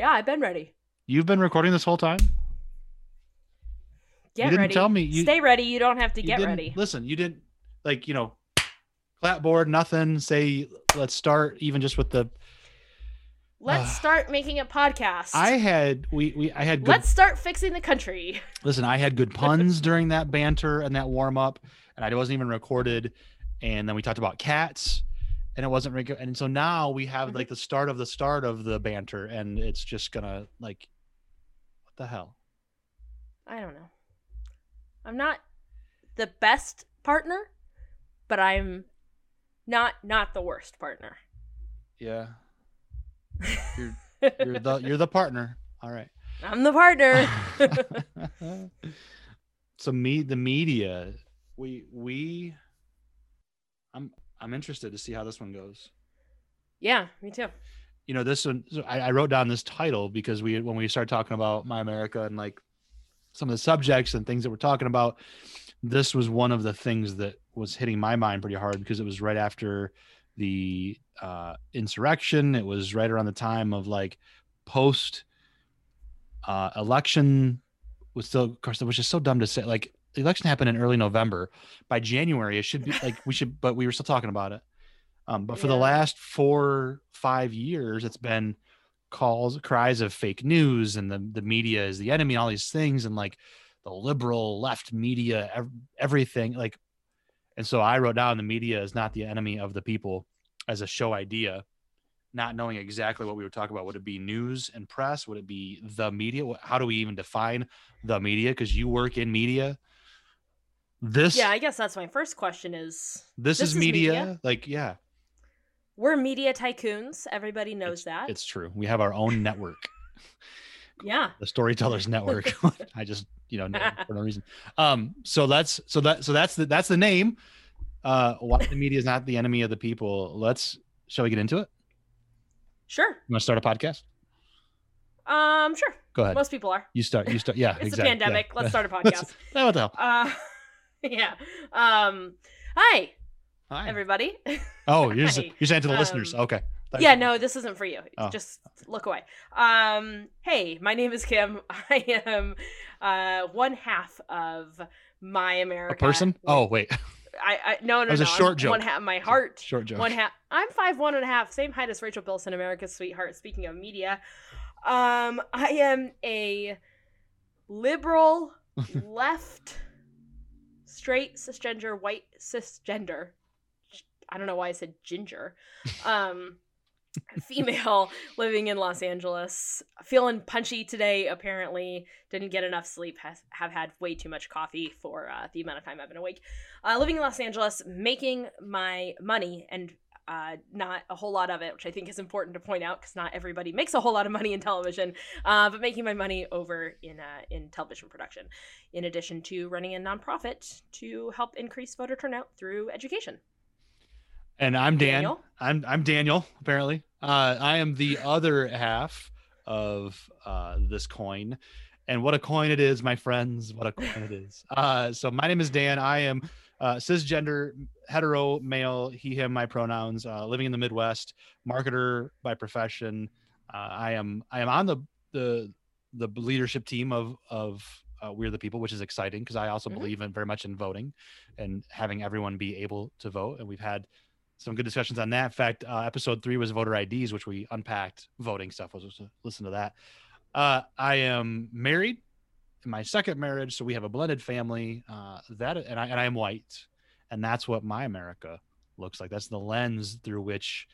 Yeah, I've been ready. You've been recording this whole time. Get didn't ready. tell me you- Stay ready. You don't have to get ready. Listen, you didn't like you know, clapboard, nothing. Say let's start even just with the. Let's uh, start making a podcast. I had we we I had good Let's start fixing the country. listen. I had good puns during that banter and that warm up, and I wasn't even recorded. And then we talked about cats, and it wasn't rec- and so now we have Mhm. like the start of the start of the banter, and it's just gonna like, what the hell? I don't know. I'm not the best partner, but I'm not not the worst partner. Yeah, you're you're the you're the partner. All right. I'm the partner. so me the media we we i'm interested to see how this one goes yeah, me too. you know this one so I, I wrote down this title because we when we started talking about my america and like some of the subjects and things that we're talking about this was one of the things that was hitting my mind pretty hard because it was right after the uh insurrection it was right around the time of like post uh election was still of course it was just so dumb to say like the election happened in early november. By january it should be like we should but we were still talking about it. Um but for the last four five years it's been calls cries of fake news and the the media is the enemy all these things and like the liberal left media ev- everything like and so i wrote down the media is not the enemy of the people as a show idea not knowing exactly what we were talking about. Would it be news and press? Would it be the media? How do we even define the media? Because you work in media this Yeah, I guess that's my first question is this, this is, is media. media? like yeah we're media tycoons. Everybody knows it's, that. it's true we have our own network yeah. the storytellers network i just you know for no reason um so that's so that so that's the that's the name uh why the media is not the enemy of the people let's shall we get into it Sure. you want to start a podcast Um, sure. go ahead Most people are. you start you start yeah It's exactly a yeah. pandemic. Let's start a podcast. What the hell Uh yeah. Um hi Hi. everybody. oh you're, you're saying to the listeners Um, okay Thank yeah, you. no, this isn't for you. Oh. Just look away. Um, hey, my name is Kim. I am uh, one half of My America. a person oh wait I, I no, no, was no. a short I'm joke. One half, my heart. short joke One half. I'm five one and a half, same height as Rachel Bilson, America's sweetheart. Speaking of media, um, I am a liberal, left, straight, cisgender, white cisgender. I don't know why I said ginger. Um, female living in Los Angeles, feeling punchy today. Apparently, didn't get enough sleep. Has have had way too much coffee for uh, the amount of time I've been awake. Uh, living in Los Angeles, making my money and uh, not a whole lot of it, which I think is important to point out because not everybody makes a whole lot of money in television. Uh, but making my money over in uh, in television production, in addition to running a nonprofit to help increase voter turnout through education. and i'm dan Daniel? i'm i'm daniel apparently uh i am the other half of uh this coin and what a coin it is my friends what a coin it is uh so my name is dan i am uh cisgender hetero male he him my pronouns uh living in the midwest marketer by profession uh, i am i am on the the the leadership team of of uh, we're the people which is exciting because i also Mhm. believe in very much in voting and having everyone be able to vote and we've had some good discussions on that. In fact, uh, episode three was voter IDs, which we unpacked voting stuff. Was listen to that. Uh, I am married my second marriage, so we have a blended family. Uh, that and I and I am white, and that's what my America looks like. That's the lens through which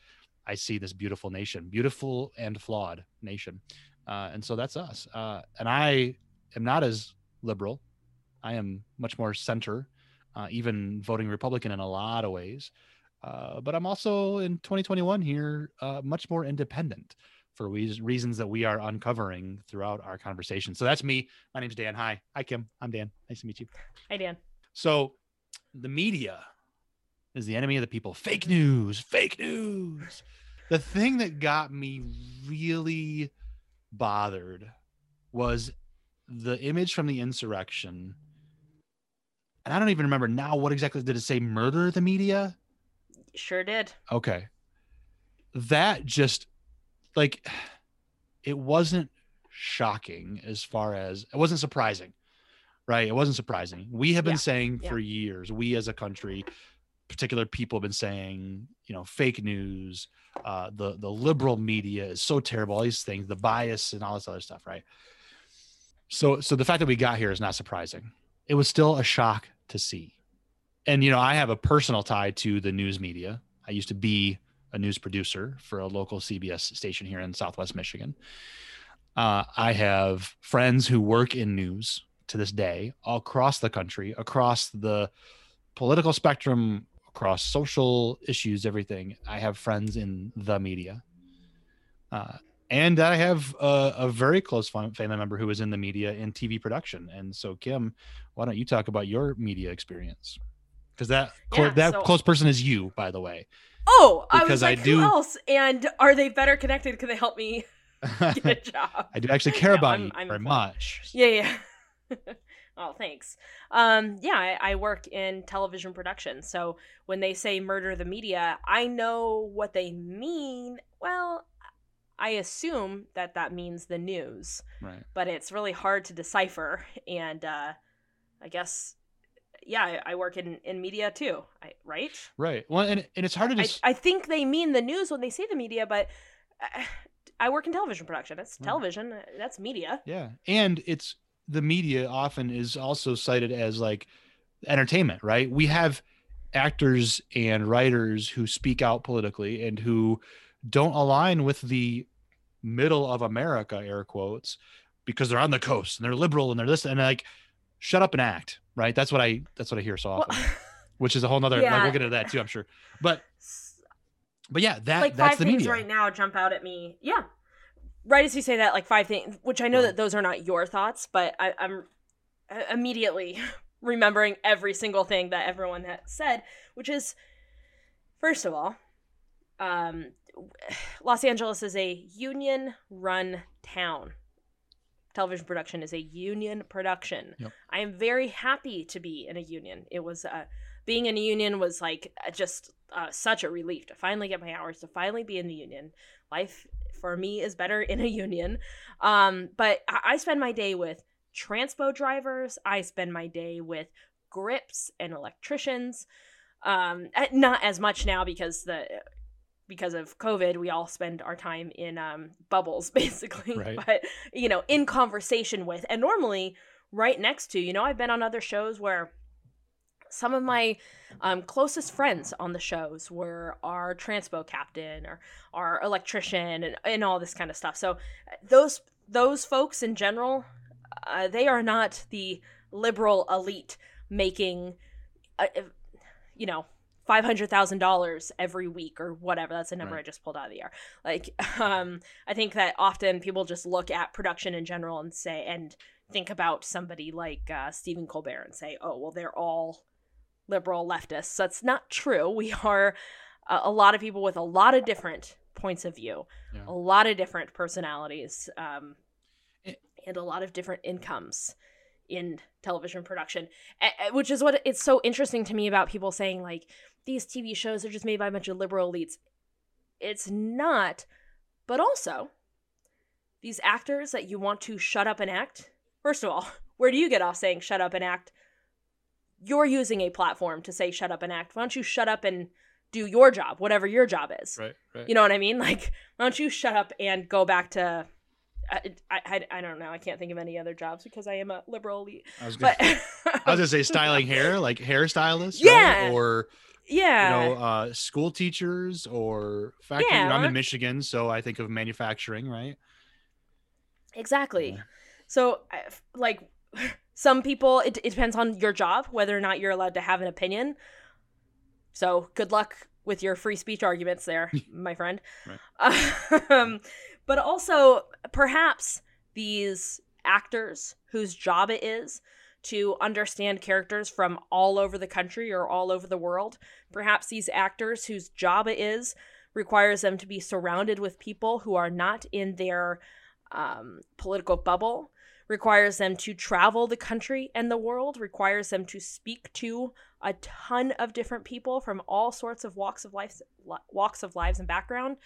I see this beautiful nation, beautiful and flawed nation. Uh, and so that's us. Uh, and I am not as liberal. I am much more center, uh, even voting Republican in a lot of ways. Uh, but I'm also in 2021 here, uh, much more independent for reasons that we are uncovering throughout our conversation. So that's me. My name's Dan. Hi. Hi, Kim. I'm Dan. Nice to meet you. Hi, Dan. So the media is the enemy of the people. Fake news, fake news. The thing that got me really bothered was the image from the insurrection. And I don't even remember now what exactly did it say murder the media? Sure did. Okay. That just like it wasn't shocking as far as it wasn't surprising, right? It wasn't surprising. We have been Yeah, saying yeah. for years, we as a country, particular people have been saying, you know, fake news, uh, the the liberal media is so terrible, all these things, the bias and all this other stuff, right? So so the fact that we got here is not surprising. It was still a shock to see. And you know, I have a personal tie to the news media. I used to be a news producer for a local CBS station here in Southwest Michigan. Uh, I have friends who work in news to this day, all across the country, across the political spectrum, across social issues, everything. I have friends in the media. Uh, and I have a, a very close family member who is in the media in TV production. And so, Kim, why don't you talk about your media experience? Because that Yeah, that so- close person is you, by the way. Oh, I Because was I do- who else? And are they better connected? Can they help me get a job? I do actually care No, about I'm- you I'm very much. Yeah, yeah. oh, thanks. Um, yeah, I, I work in television production. So when they say murder the media, I know what they mean. Well, I assume that that means the news, Right. but it's really hard to decipher. And uh, I guess, yeah, I, I work in, in media too, I, right? Right. Well, and, and it's hard to I, just I think they mean the news when they say the media, but uh, I work in television production. That's Hmm. television. uh, That's media. Yeah. And it's the media often is also cited as like entertainment, right? We have actors and writers who speak out politically and who don't align with the middle of America, air quotes, because they're on the coast and they're liberal and they're this and like shut up and act, right? That's what I that's what I hear so Well, often. which is a whole nother like we'll get into that too, I'm sure. But but yeah, that like that's five the things media. right now jump out at me. Yeah, right as you say that, like five things, which I know Right. that those are not your thoughts, but I, I'm uh, immediately remembering every single thing that everyone has said, which is, first of all, um, Los Angeles is a union-run town. Television production is a union production. Yep. I am very happy to be in a union. It was uh, being in a union was like uh, just uh, such a relief to finally get my hours to finally be in the union life for me is better in a union um, but I-, I spend my day with transpo drivers i spend my day with grips and electricians um, not as much now because the because of covid we all spend our time in um, bubbles basically Right. but you know in conversation with and normally right next to you know i've been on other shows where some of my um, closest friends on the shows were our transpo captain or our electrician and, and all this kind of stuff so those those folks in general uh, they are not the liberal elite making uh, you know $500,000 every week or whatever. That's a number Right. I just pulled out of the air. Like um I think that often people just look at production in general and say and think about somebody like uh, Stephen Colbert and say oh well they're all liberal leftists. That's not true. We are a, a lot of people with a lot of different points of view Yeah. a lot of different personalities um, It- and a lot of different incomes in television production. Which is what it's so interesting to me about people saying like these tv shows are just made by a bunch of liberal elites it's not but also these actors that you want to shut up and act first of all where do you get off saying shut up and act you're using a platform to say shut up and act why don't you shut up and do your job whatever your job is Right. Right. you know what I mean? Like, why don't you shut up and go back to? I, I, I, don't know. I can't think of any other jobs because I am a liberal elite. I was gonna, But I was gonna say styling hair, like hairstylist, Yeah. right? or yeah, you know, uh, school teachers or factory. you know, I'm in Michigan, so I think of manufacturing, right? exactly. Yeah. So, like, some people, it, it depends on your job whether or not you're allowed to have an opinion. So, good luck with your free speech arguments there, my friend. Um, but also, perhaps these actors whose job it is to understand characters from all over the country or all over the world, perhaps these actors whose job it is requires them to be surrounded with people who are not in their um, political bubble requires them to travel the country and the world requires them to speak to a ton of different people from all sorts of walks of life walks of lives and background.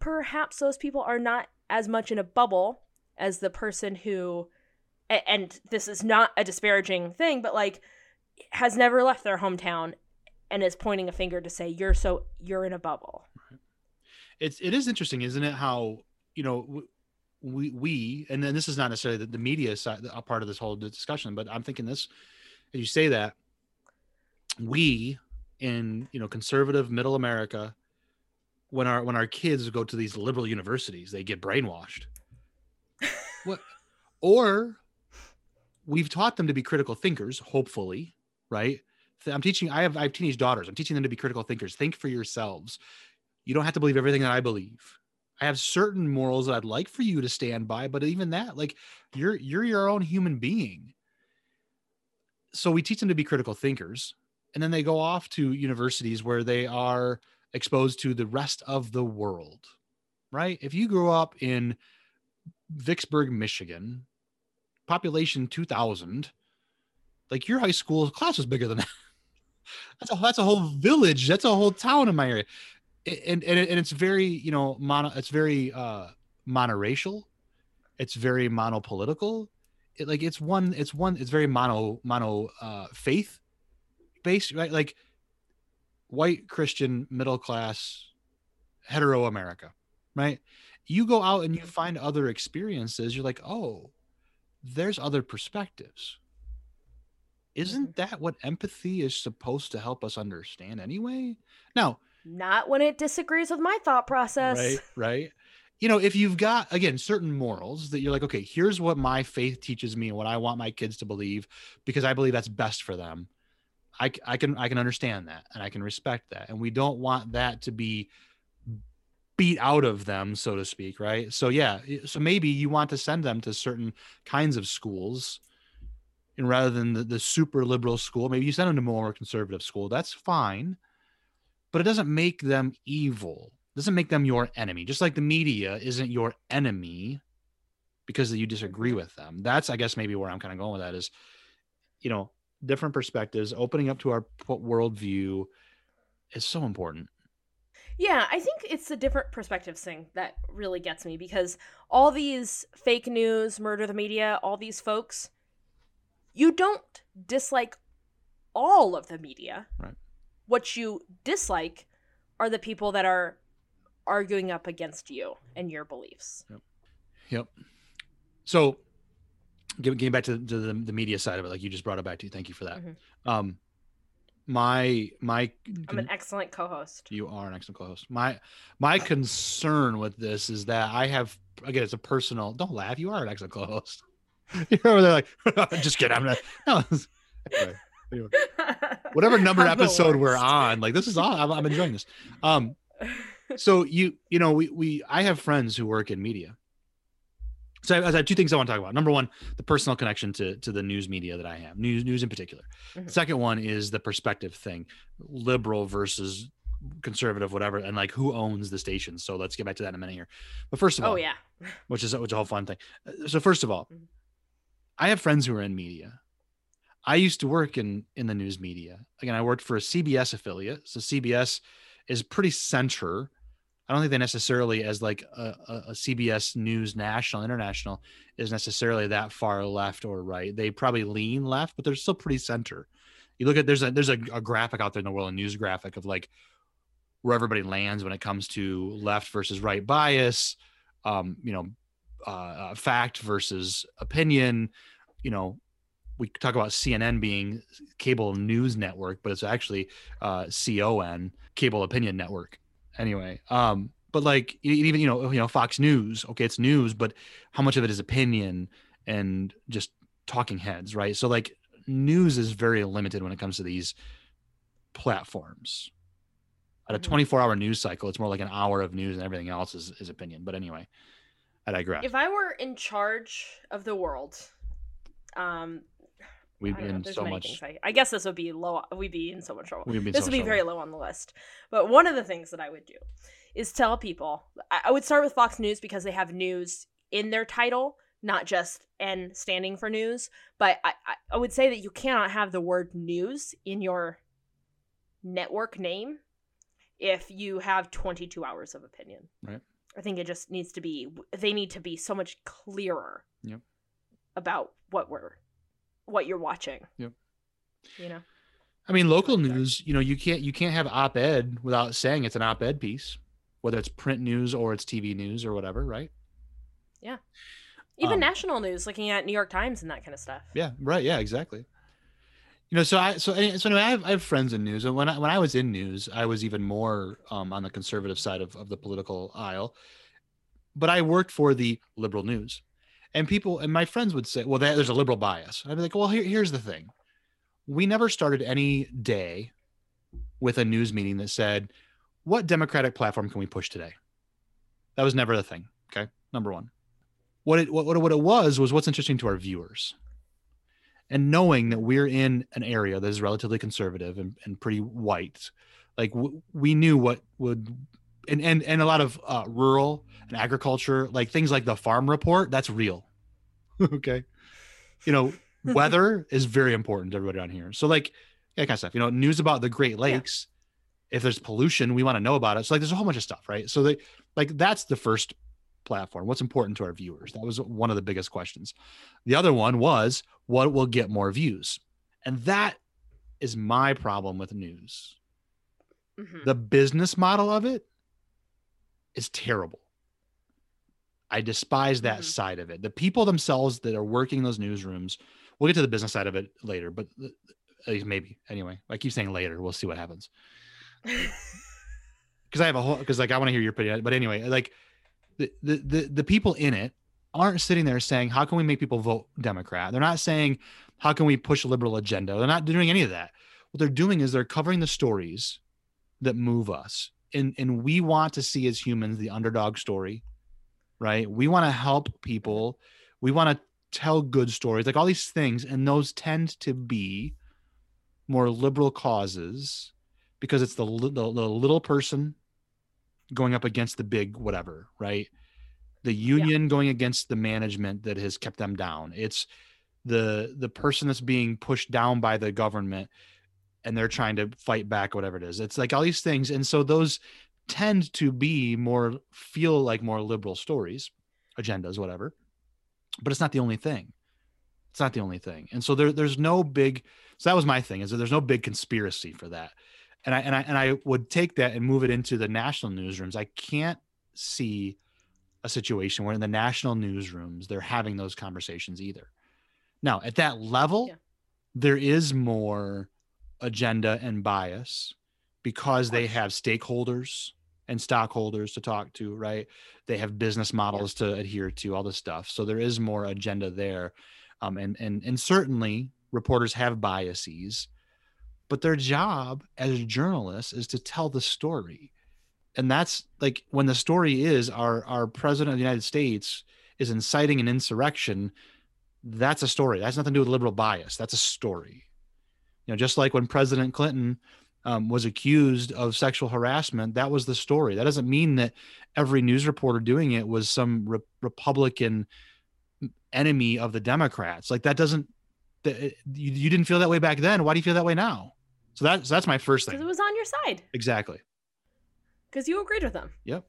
Perhaps those people are not as much in a bubble as the person who and this is not a disparaging thing, but like has never left their hometown and is pointing a finger to say you're so you're in a bubble. it's it is interesting, isn't it? How you know we we and then this is not necessarily the, the media side a part of this whole discussion, but I'm thinking this as you say that we in you know conservative middle America when our when our kids go to these liberal universities they get brainwashed what or we've taught them to be critical thinkers hopefully right? I'm teaching i have i have teenage daughters. I'm teaching them to be critical thinkers. Think for yourselves. You don't have to believe everything that i believe. I have certain morals that i'd like for you to stand by but even that like you're you're your own human being. So we teach them to be critical thinkers and then they go off to universities where they are exposed to the rest of the world right? If you grew up in vicksburg michigan population 2000 like your high school class was bigger than that. That's a that's a whole village. That's a whole town in my area. And and, and it's very you know mono it's very uh monoracial. It's very monopolitical. It, like it's one it's one it's very mono mono uh faith based right? Like white christian middle class hetero america right? You go out and you find other experiences you're like oh there's other perspectives. Isn't mm-hmm. that what empathy is supposed to help us understand anyway? Now Not when it disagrees with my thought process. right right. You know if you've got again certain morals that you're like okay here's what my faith teaches me and what i want my kids to believe because i believe that's best for them. I can i can understand that and i can respect that and we don't want that to be beat out of them so to speak right? So yeah so maybe you want to send them to certain kinds of schools and rather than the, the super liberal school maybe you send them to more conservative school that's fine but it doesn't make them evil doesn't make them your enemy just like the media isn't your enemy because you disagree with them. That's i guess maybe where i'm kind of going with that is you know different perspectives opening up to our worldview is so important Yeah, I think it's the different perspectives thing that really gets me because all these fake news, murder the media, all these folks, you don't dislike all of the media. Right. What you dislike are the people that are arguing up against you and your beliefs. Yep. Yep. So, getting back to, to the, the media side of it, like you just brought it back to you. Thank you for that. Mhm. Um, my my I'm an excellent co-host. you are an excellent co-host. My my concern with this is that I have again, it's a personal. Don't laugh. You are an excellent co-host. You're over there like, just kidding. I'm not. No. Anyway, anyway. whatever number episode we're on, like this is all. I'm, I'm enjoying this. Um, so you you know we we I have friends who work in media. So I, I have two things I want to talk about. Number one, the personal connection to to the news media that I have, news news in particular. Mhm. Second one is the perspective thing, liberal versus conservative, whatever, and like who owns the station. So let's get back to that in a minute here. But first of all, oh yeah. which is which is a whole fun thing. Uh, So first of all, Mhm. I have friends who are in media. I used to work in in the news media. Again, I worked for a CBS affiliate. So CBS is pretty center. I don't think they necessarily, as like a, a, CBS News National, International, is necessarily that far left or right. They probably lean left, but they're still pretty center. You look at there's a there's a, a graphic out there in the world, a news graphic of like where everybody lands when it comes to left versus right bias, um, you know, uh, uh, fact versus opinion. You know, we talk about CNN being cable news network, but it's actually uh, CON, cable opinion network. Anyway, um, but like even you know you know Fox News, okay, it's news, but how much of it is opinion and just talking heads, right? So like news is very limited when it comes to these platforms. At a Mhm. 24 hour news cycle, it's more like an hour of news and everything else is, is opinion. But anyway, I digress. If I were in charge of the world, um, We've I don't know, been so much. I, I guess this would be low. We'd be in so much trouble. We've been This so would be very low on the list. But one of the things that I would do is tell people. I, I would start with Fox News because they have news in their title, not just N standing for news. But I, I, I would say that you cannot have the word news in your network name if you have 22 hours of opinion. Right. I think it just needs to be they need to be so much clearer. Yep. About what we're what you're watching. Yep. You know. I mean, local news, you know, you can't you can't have op-ed without saying it's an op-ed piece, whether it's print news or it's TV news or whatever, right? Yeah. Even Um, national news, looking at New York Times and that kind of stuff. Yeah, right. Yeah, exactly. You know, so I so so anyway, I have, I have friends in news, and when I when I was in news, I was even more um, on the conservative side of of the political aisle. But I worked for the liberal news, and people and my friends would say, "Well, that, there's a liberal bias." I'd be like, "Well, here, here's the thing: we never started any day with a news meeting that said, "What Democratic platform can we push today?" That was never the thing. Okay, number one. What it what what it was was what's interesting to our viewers and knowing that we're in an area that is relatively conservative and, and pretty white like w- we knew what would and and, and a lot of uh, rural and agriculture like things like the farm report that's real. Okay. You know weather is very important to everybody on here. So like that kind of stuff you know news about the great lakes if there's pollution we want to know about it. So like there's a whole bunch of stuff right? So they like that's the first platform what's important to our viewers? That was one of the biggest questions. The other one was what will get more views? And that is my problem with news. Mhm. the business model of it is terrible i despise that Mhm. side of it the people themselves that are working in those newsrooms we'll get to the business side of it later but at least maybe anyway i keep saying later we'll see what happens because I have a whole because like I want to hear your opinion. But anyway, like the, the the the people in it aren't sitting there saying how can we make people vote Democrat. They're not saying how can we push a liberal agenda. They're not doing any of that. What they're doing is they're covering the stories that move us, and and we want to see as humans the underdog story, right? We want to help people. We want to tell good stories, like all these things, and those tend to be more liberal causes because it's the, the, the little person going up against the big whatever right the union going against the management that has kept them down it's the the person that's being pushed down by the government and they're trying to fight back whatever it is it's like all these things and so those tend to be more feel like more liberal stories agendas whatever but it's not the only thing it's not the only thing and so there, there's no big so that was my thing is that there's no big conspiracy for that and I and I and I would take that and move it into the national newsrooms. I can't see a situation where in the national newsrooms they're having those conversations either. Now, at that level, Yeah. there is more agenda and bias because they have stakeholders and stockholders to talk to, right? They have business models to adhere to, all this stuff. So there is more agenda there. Um, and and and certainly reporters have biases but their job as journalists is to tell the story and that's like when the story is our our president of the united states is inciting an insurrection that's a story that's nothing to do with liberal bias that's a story you know just like when president clinton um, was accused of sexual harassment that was the story that doesn't mean that every news reporter doing it was some re- republican enemy of the democrats like that doesn't that you, you didn't feel that way back then why do you feel that way now so that's that's my first thing Because it was on your side. exactly Because you agreed with them. Yep.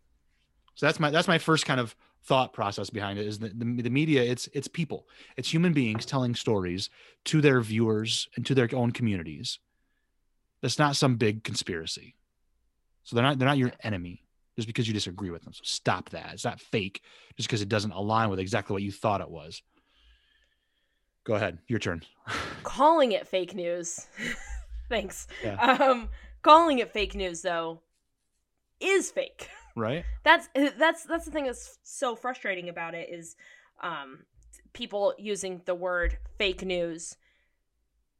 So that's my that's my first kind of thought process behind it is that the, the media it's it's people. It's human beings telling stories to their viewers and to their own communities. That's not some big conspiracy. So they're not they're not your enemy just because you disagree with them. So stop that. It's not fake just because it doesn't align with exactly what you thought it was. Go ahead. Your turn. Calling it fake news. Thanks. Yeah. Um, calling it fake news though is fake. Right That's that's that's the thing that's so frustrating about it is um people using the word fake news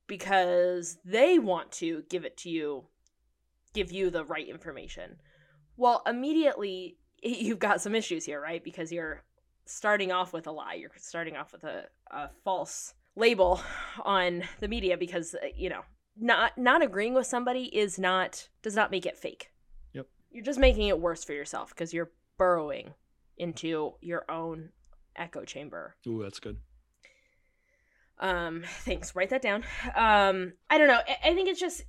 because they want to give it to you give you the right information. Well, immediately you've got some issues here, right? Because you're starting off with a lie. You're starting off with a, a false label on the media because uh, you know not not agreeing with somebody is not does not make it fake. You're just making it worse for yourself because you're burrowing into your own echo chamber. Ooh, that's good Um, thanks. Write that down. Um, I don't know. I, I think it's just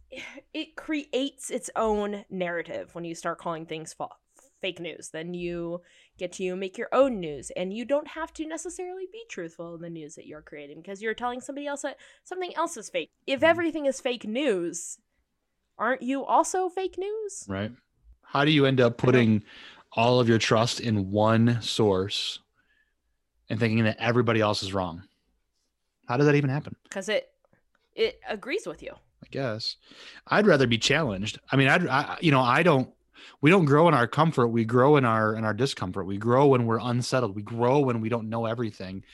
it creates its own narrative when you start calling things fa- fake news. Then you get to make your own news and you don't have to necessarily be truthful in the news that you're creating because you're telling somebody else that something else is fake if Mhm. everything is fake news aren't you also fake news Right. How do you end up putting all of your trust in one source and thinking that everybody else is wrong? How does that even happen? because it it agrees with you I guess I'd rather be challenged. I mean, I'd, I, you know, I don't, we don't grow in our comfort. We grow in our, in our discomfort. We grow when we're unsettled. We grow when we don't know everything.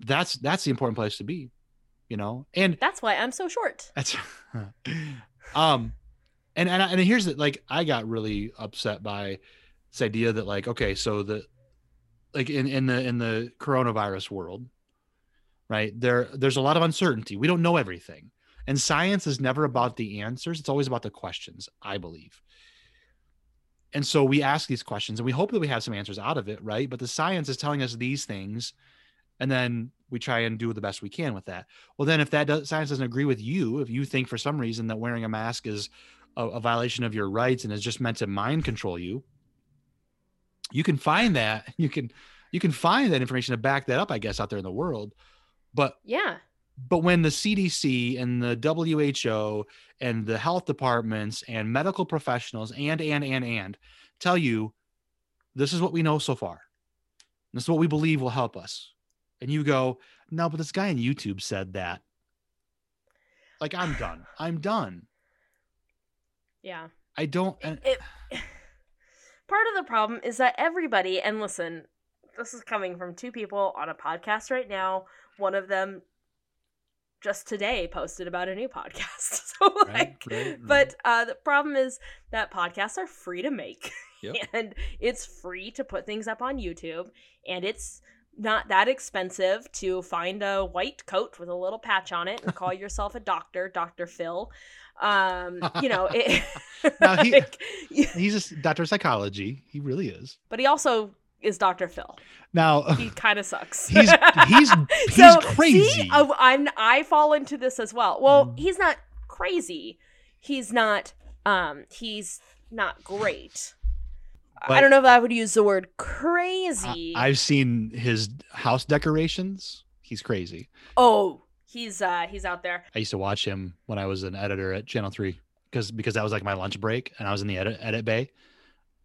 That's, that's the important place to be, you know? And that's why i'm so short that's, um, and, and, and here's the, like, I got really upset by this idea that like, okay, so the, like in, in the, in the coronavirus world, right there, there's a lot of uncertainty. We don't know everything. And science is never about the answers, it's always about the questions, I believe. And so we ask these questions and we hope that we have some answers out of it, right? But the science is telling us these things, and then we try and do the best we can with that. Well, then if that does, science doesn't agree with you, if you think for some reason that wearing a mask is a, a violation of your rights and is just meant to mind control you, you can find that you can you can find that information to back that up, I guess, out there in the world. But yeah but when the CDC and the WHO and the health departments and medical professionals and and and and tell you this is what we know so far. This is what we believe will help us. And you go, no, but this guy on YouTube said that. Like I'm done. I'm done. Yeah. I don't and it part of the problem is that everybody and listen this is coming from two people on a podcast right now. One of them just today posted about a new podcast. So like Right, right, right. but uh the problem is that podcasts are free to make. Yep. and it's free to put things up on youtube and it's not that expensive to find a white coat with a little patch on it and call yourself a doctor dr phil um you know it Now he- like, he's a doctor of psychology. He really is. but he also is Dr. Phil. Now He kind of sucks. He's- he's- he's So, crazy. See, I, I'm I fall into this as well. Well, Mm. he's not crazy. He's not. Um, he's not great. I don't know if I would use the word I, crazy. I've seen his house decorations. He's crazy. oh, he's uh he's out there. I used to watch him when I was an editor at Channel Three because because that was like my lunch break and I was in the edit edit bay,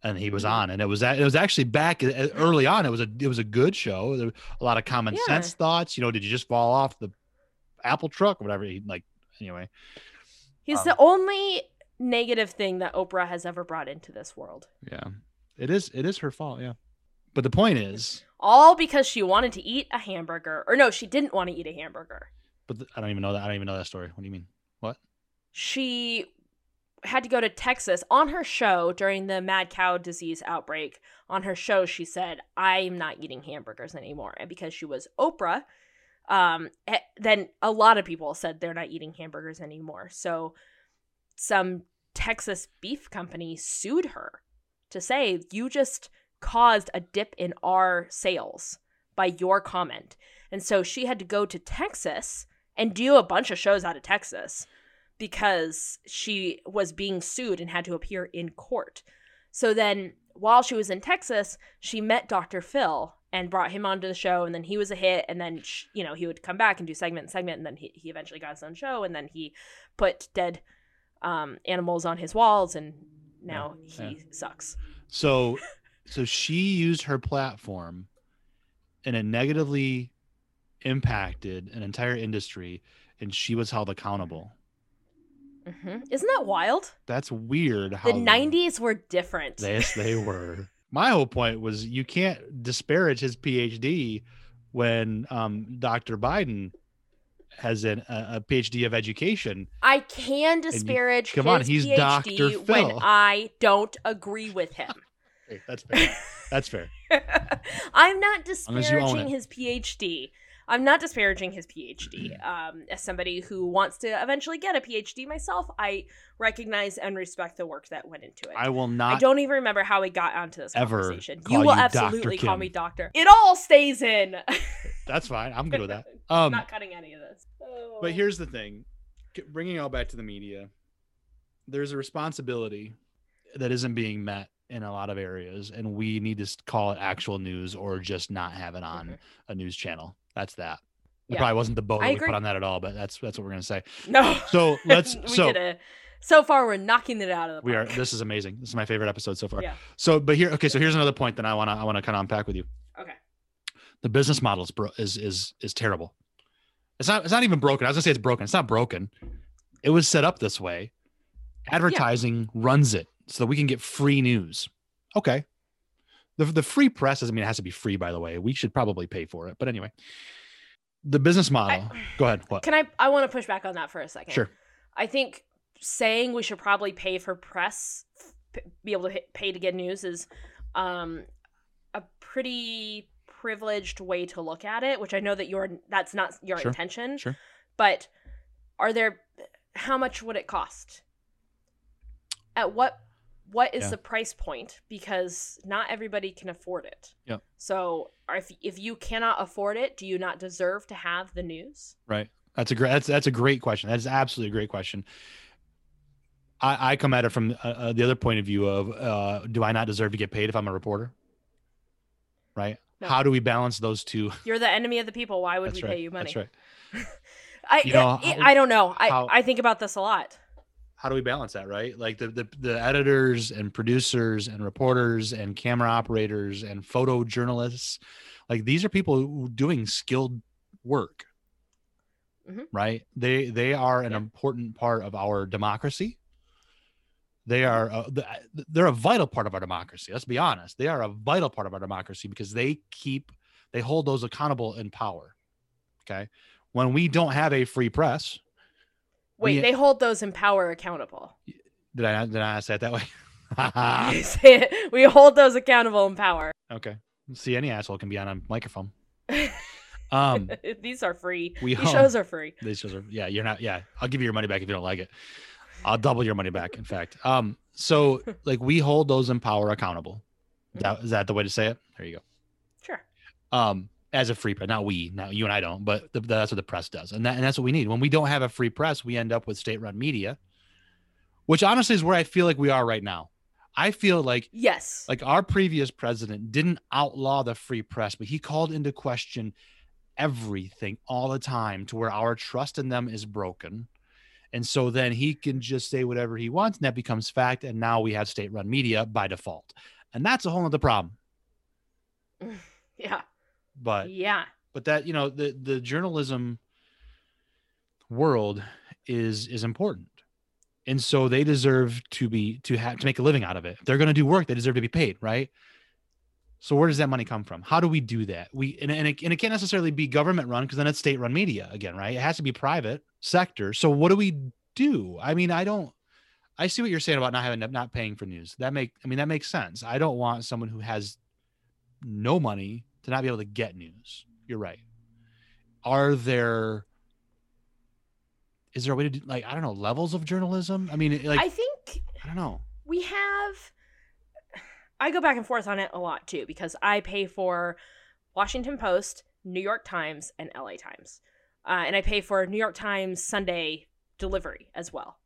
and he was Mhm. on and it was it was actually back uh, early on. It was a it was a good show. There a lot of common Yeah. sense thoughts. You know, did you just fall off the Apple truck or whatever? He, like anyway, He's Um, the only negative thing that Oprah has ever brought into this world. yeah, it is it is her fault. Yeah, but the point is, All because she wanted to eat a hamburger. Or no, she didn't want to eat a hamburger. But the, I don't even know that. I don't even know that story. What do you mean? What? she had to go to Texas on her show during the mad cow disease outbreak. On her show, she said, "I'm not eating hamburgers anymore." And because she was Oprah, um, eh, then a lot of people said they're not eating hamburgers anymore. So some Texas beef company sued her to say you just caused a dip in our sales by your comment. And so she had to go to Texas and do a bunch of shows out of Texas because she was being sued and had to appear in court. So then, while she was in Texas, she met Dr. Phil and brought him onto the show, and then he was a hit. And then, sh- you know, he would come back and do segment and segment, and then he, he eventually got his own show, and then he put dead um, animals on his walls, and now Yeah, he sucks. So, so she used her platform, in a negatively impacted an entire industry, and she was held accountable. hmm Isn't that wild? That's weird. How The 90s were different. Yes, they were. My whole point was you can't disparage his PhD when um, Dr. Biden has an, a, PhD of education. I can disparage come his on, he's PhD Dr. when I don't agree with him. Hey, that's fair. That's fair. I'm not long as you own disparaging his PhD. I'm not disparaging his PhD. Um, as somebody who wants to eventually get a PhD myself, I recognize and respect the work that went into it. I will not. I don't even remember how we got onto this ever conversation. You will you absolutely call me doctor. It all stays in. That's fine. I'm good with that. Um, not cutting any of this. Oh. But here's the thing bringing it all back to the media, there's a responsibility that isn't being met in a lot of areas, and we need to call it actual news or just not have it on Mhm. a news channel. That's that. It Yeah. probably wasn't the bow that we put on that at all, but that's that's what we're gonna say. No. So let's we so did a, so far we're knocking it out of the we are. This is amazing. This is my favorite episode so far. Yeah. So, but here, okay. So here's another point that I wanna I wanna kind of unpack with you. Okay. The business model is bro- is is is terrible. It's not it's not even broken. I was gonna say it's broken. It's not broken. It was set up this way. Advertising runs it so that we can get free news. Okay. The the free press doesn't mean it has to be free. By the way, we should probably pay for it. But anyway, the business model. Go ahead. What? Can I? I want to push back on that for a second. Sure. I think saying we should probably pay for press, be able to hit- pay to get news is um, a pretty privileged way to look at it. Which I know that your that's not your Sure, intention. sure. But are there? How much would it cost? At what? What is Yeah. the price point? Because not everybody can afford it. Yep. So, if if you cannot afford it, do you not deserve to have the news? Right. That's a great. That's that's a great question. That is absolutely a great question. I, I come at it from uh, uh, the other point of view of uh, do I not deserve to get paid if I'm a reporter? Right. No. How do we balance those two? You're the enemy of the people. Why would That's we right. pay you money? That's right. I, You know, I, how- I don't know. I, how- I think about this a lot. How do we balance that? Right. Like the, the the editors and producers and reporters and camera operators and photojournalists, like these are people doing skilled work. Mhm. Right. They they are an Yeah. important part of our democracy. They are th- they're a vital part of our democracy. Let's be honest. They are a vital part of our democracy because they keep they hold those accountable in power. Okay. When we don't have a free press, Wait, We- they hold those in power accountable. did I did I say it that way? Say it. we hold those accountable in power. okay. See, any asshole can be on a microphone. Um, These are free. we These shows are free. these shows are yeah. You're not yeah. I'll give you your money back if you don't like it. I'll double your money back. In fact, um, so like we hold those in power accountable. That is that the way to say it? There you go. Sure. um as a free press not we now you and i don't but the, that's what the press does and, that, and that's what we need when we don't have a free press we end up with state-run media which honestly is where i feel like we are right now i feel like Yes. like our previous president didn't outlaw the free press but he called into question everything all the time to where our trust in them is broken and so then he can just say whatever he wants and that becomes fact and now we have state-run media by default and that's a whole other problem yeah. But Yeah. but that you know the the journalism world is is important. And so they deserve to be to have to make a living out of it. If they're going to do work they deserve to be paid right? So where does that money come from? How do we do that? We and, and, it, and it can't necessarily be government run because then it's state run media again right? It has to be private sector. So what do we do? I mean i don't i see what you're saying about not having not paying for news. That make i mean that makes sense. I don't want someone who has no money to not be able to get news. You're right. Are there is there a way to do like I don't know levels of journalism? I mean, like I think I, don't know. we have I go back and forth on it a lot too because I pay for Washington Post, New York Times, and LA Times. Uh, and I pay for New York Times Sunday delivery as well.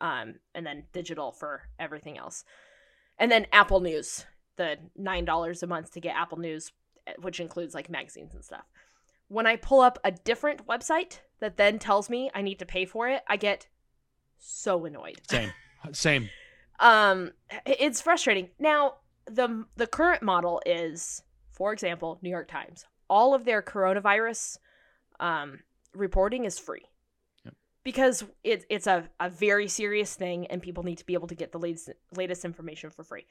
Um, and then digital for everything else. And then Apple News, the $9 a month to get Apple News, which includes like magazines and stuff. When I pull up a different website that then tells me I need to pay for it, I get so annoyed. Same, same. um it's frustrating. Now the the current model is for example new york times. All of their coronavirus um reporting is free. Because it, it's a, a very serious thing and people need to be able to get the latest latest information for free.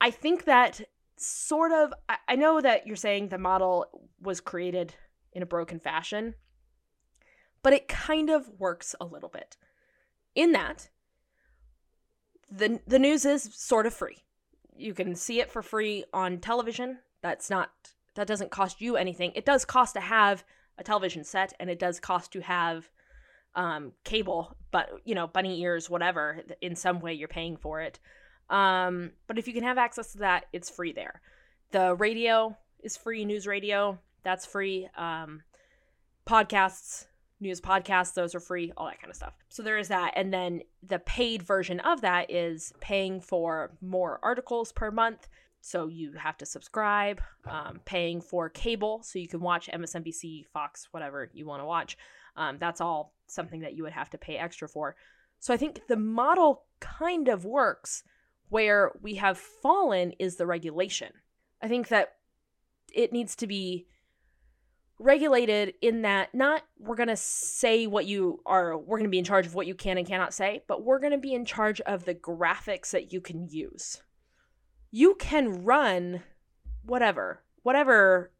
I think that sort of I, know that you're saying the model was created in a broken fashion but it kind of works a little bit in that the the news is sort of free. You can see it for free on television. That's not that doesn't cost you anything. It does cost to have a television set and it does cost to have um cable, but you know, bunny ears whatever, in some way you're paying for it. Um but if you can have access to that, it's free there. The radio is free, news radio, that's free. Um podcasts news podcasts, those are free, all that kind of stuff. So there is that. And then the paid version of that is paying for more articles per month. So you have to subscribe, um, paying for cable so you can watch MSNBC, Fox, whatever you want to watch. Um, that's all something that you would have to pay extra for. So I think the model kind of works. Where we have fallen is the regulation. I think that it needs to be regulated in that not we're going to say what you are we're going to be in charge of what you can and cannot say but we're going to be in charge of the graphics that you can use. You can run whatever whatever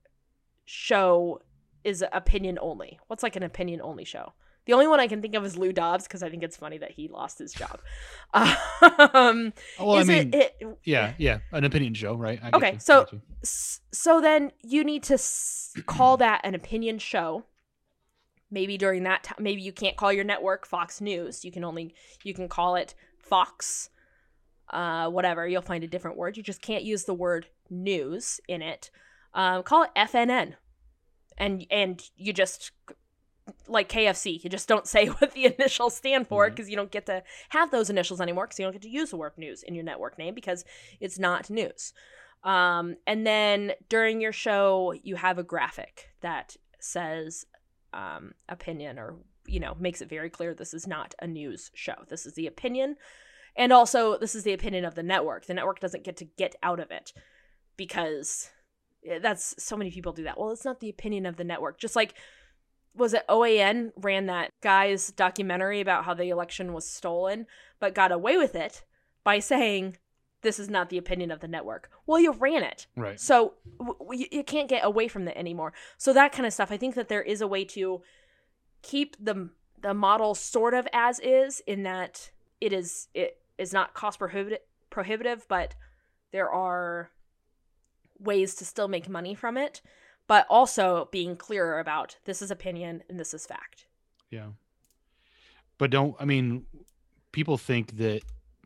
show is opinion only. What's like an opinion only show the only one I can think of is Lou Dobbs because I think it's funny that he lost his job. Um, well, I mean, it, it, yeah, yeah, an opinion show, right? I okay, so so then you need to call that an opinion show. Maybe during that time, maybe you can't call your network Fox News. You can only you can call it Fox, uh, whatever. You'll find a different word. You just can't use the word news in it. Um, call it FNN, and and you just like KFC. You just don't say what the initials stand for because mm-hmm. you don't get to have those initials anymore because you don't get to use the word news in your network name because it's not news. Um, and then during your show, you have a graphic that says um, opinion or, you know, makes it very clear this is not a news show. This is the opinion. And also, this is the opinion of the network. The network doesn't get to get out of it because eh, that's so many people do that. Well, it's not the opinion of the network. Just like was it OAN ran that guy's documentary about how the election was stolen, but got away with it by saying this is not the opinion of the network. Well, you ran it, right? So w- you can't get away from that anymore. So that kind of stuff. I think that there is a way to keep the the model sort of as is, in that it is it is not cost prohibitive, prohibitive, but there are ways to still make money from it but also being clearer about this is opinion and this is fact. Yeah. But don't I mean people think that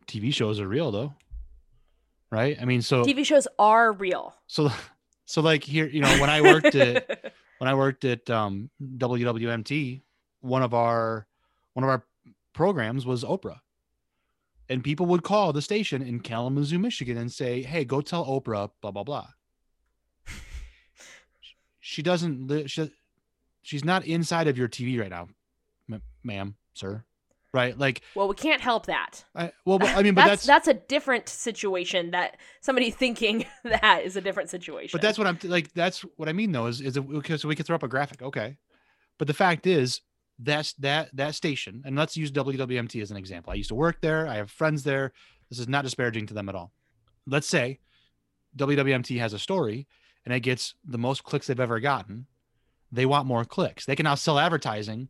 TV shows are real though. Right? I mean so TV shows are real. So so like here, you know, when I worked at when I worked at um WWMT, one of our one of our programs was Oprah. And people would call the station in Kalamazoo, Michigan and say, "Hey, go tell Oprah blah blah blah." She doesn't live. She, she's not inside of your TV right now, m- ma'am, sir. Right? Like, well, we can't help that. I, well, I mean, but that's, that's, that's a different situation. That somebody thinking that is a different situation. But that's what I'm like. That's what I mean, though. Is is it, so we can throw up a graphic, okay? But the fact is, that's that that station, and let's use WWMT as an example. I used to work there. I have friends there. This is not disparaging to them at all. Let's say WWMT has a story and it gets the most clicks they've ever gotten, they want more clicks. They can now sell advertising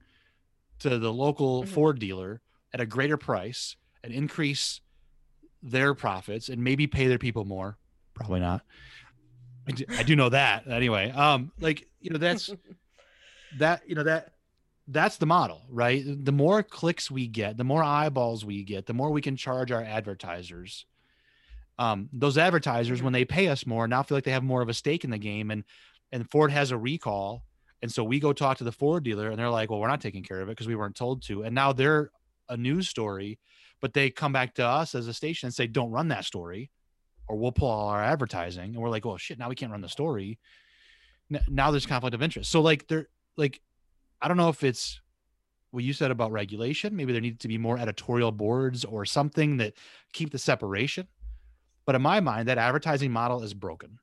to the local mm-hmm. Ford dealer at a greater price and increase their profits and maybe pay their people more. Probably not. I do, I do know that anyway. Um, like you know, that's that you know that that's the model, right? The more clicks we get, the more eyeballs we get, the more we can charge our advertisers um, those advertisers when they pay us more now feel like they have more of a stake in the game and and ford has a recall and so we go talk to the ford dealer and they're like well we're not taking care of it because we weren't told to and now they're a news story but they come back to us as a station and say don't run that story or we'll pull all our advertising and we're like oh shit now we can't run the story. Now there's conflict of interest. So like they're like i don't know if it's what you said about regulation maybe there needs to be more editorial boards or something that keep the separation but in my mind, that advertising model is broken.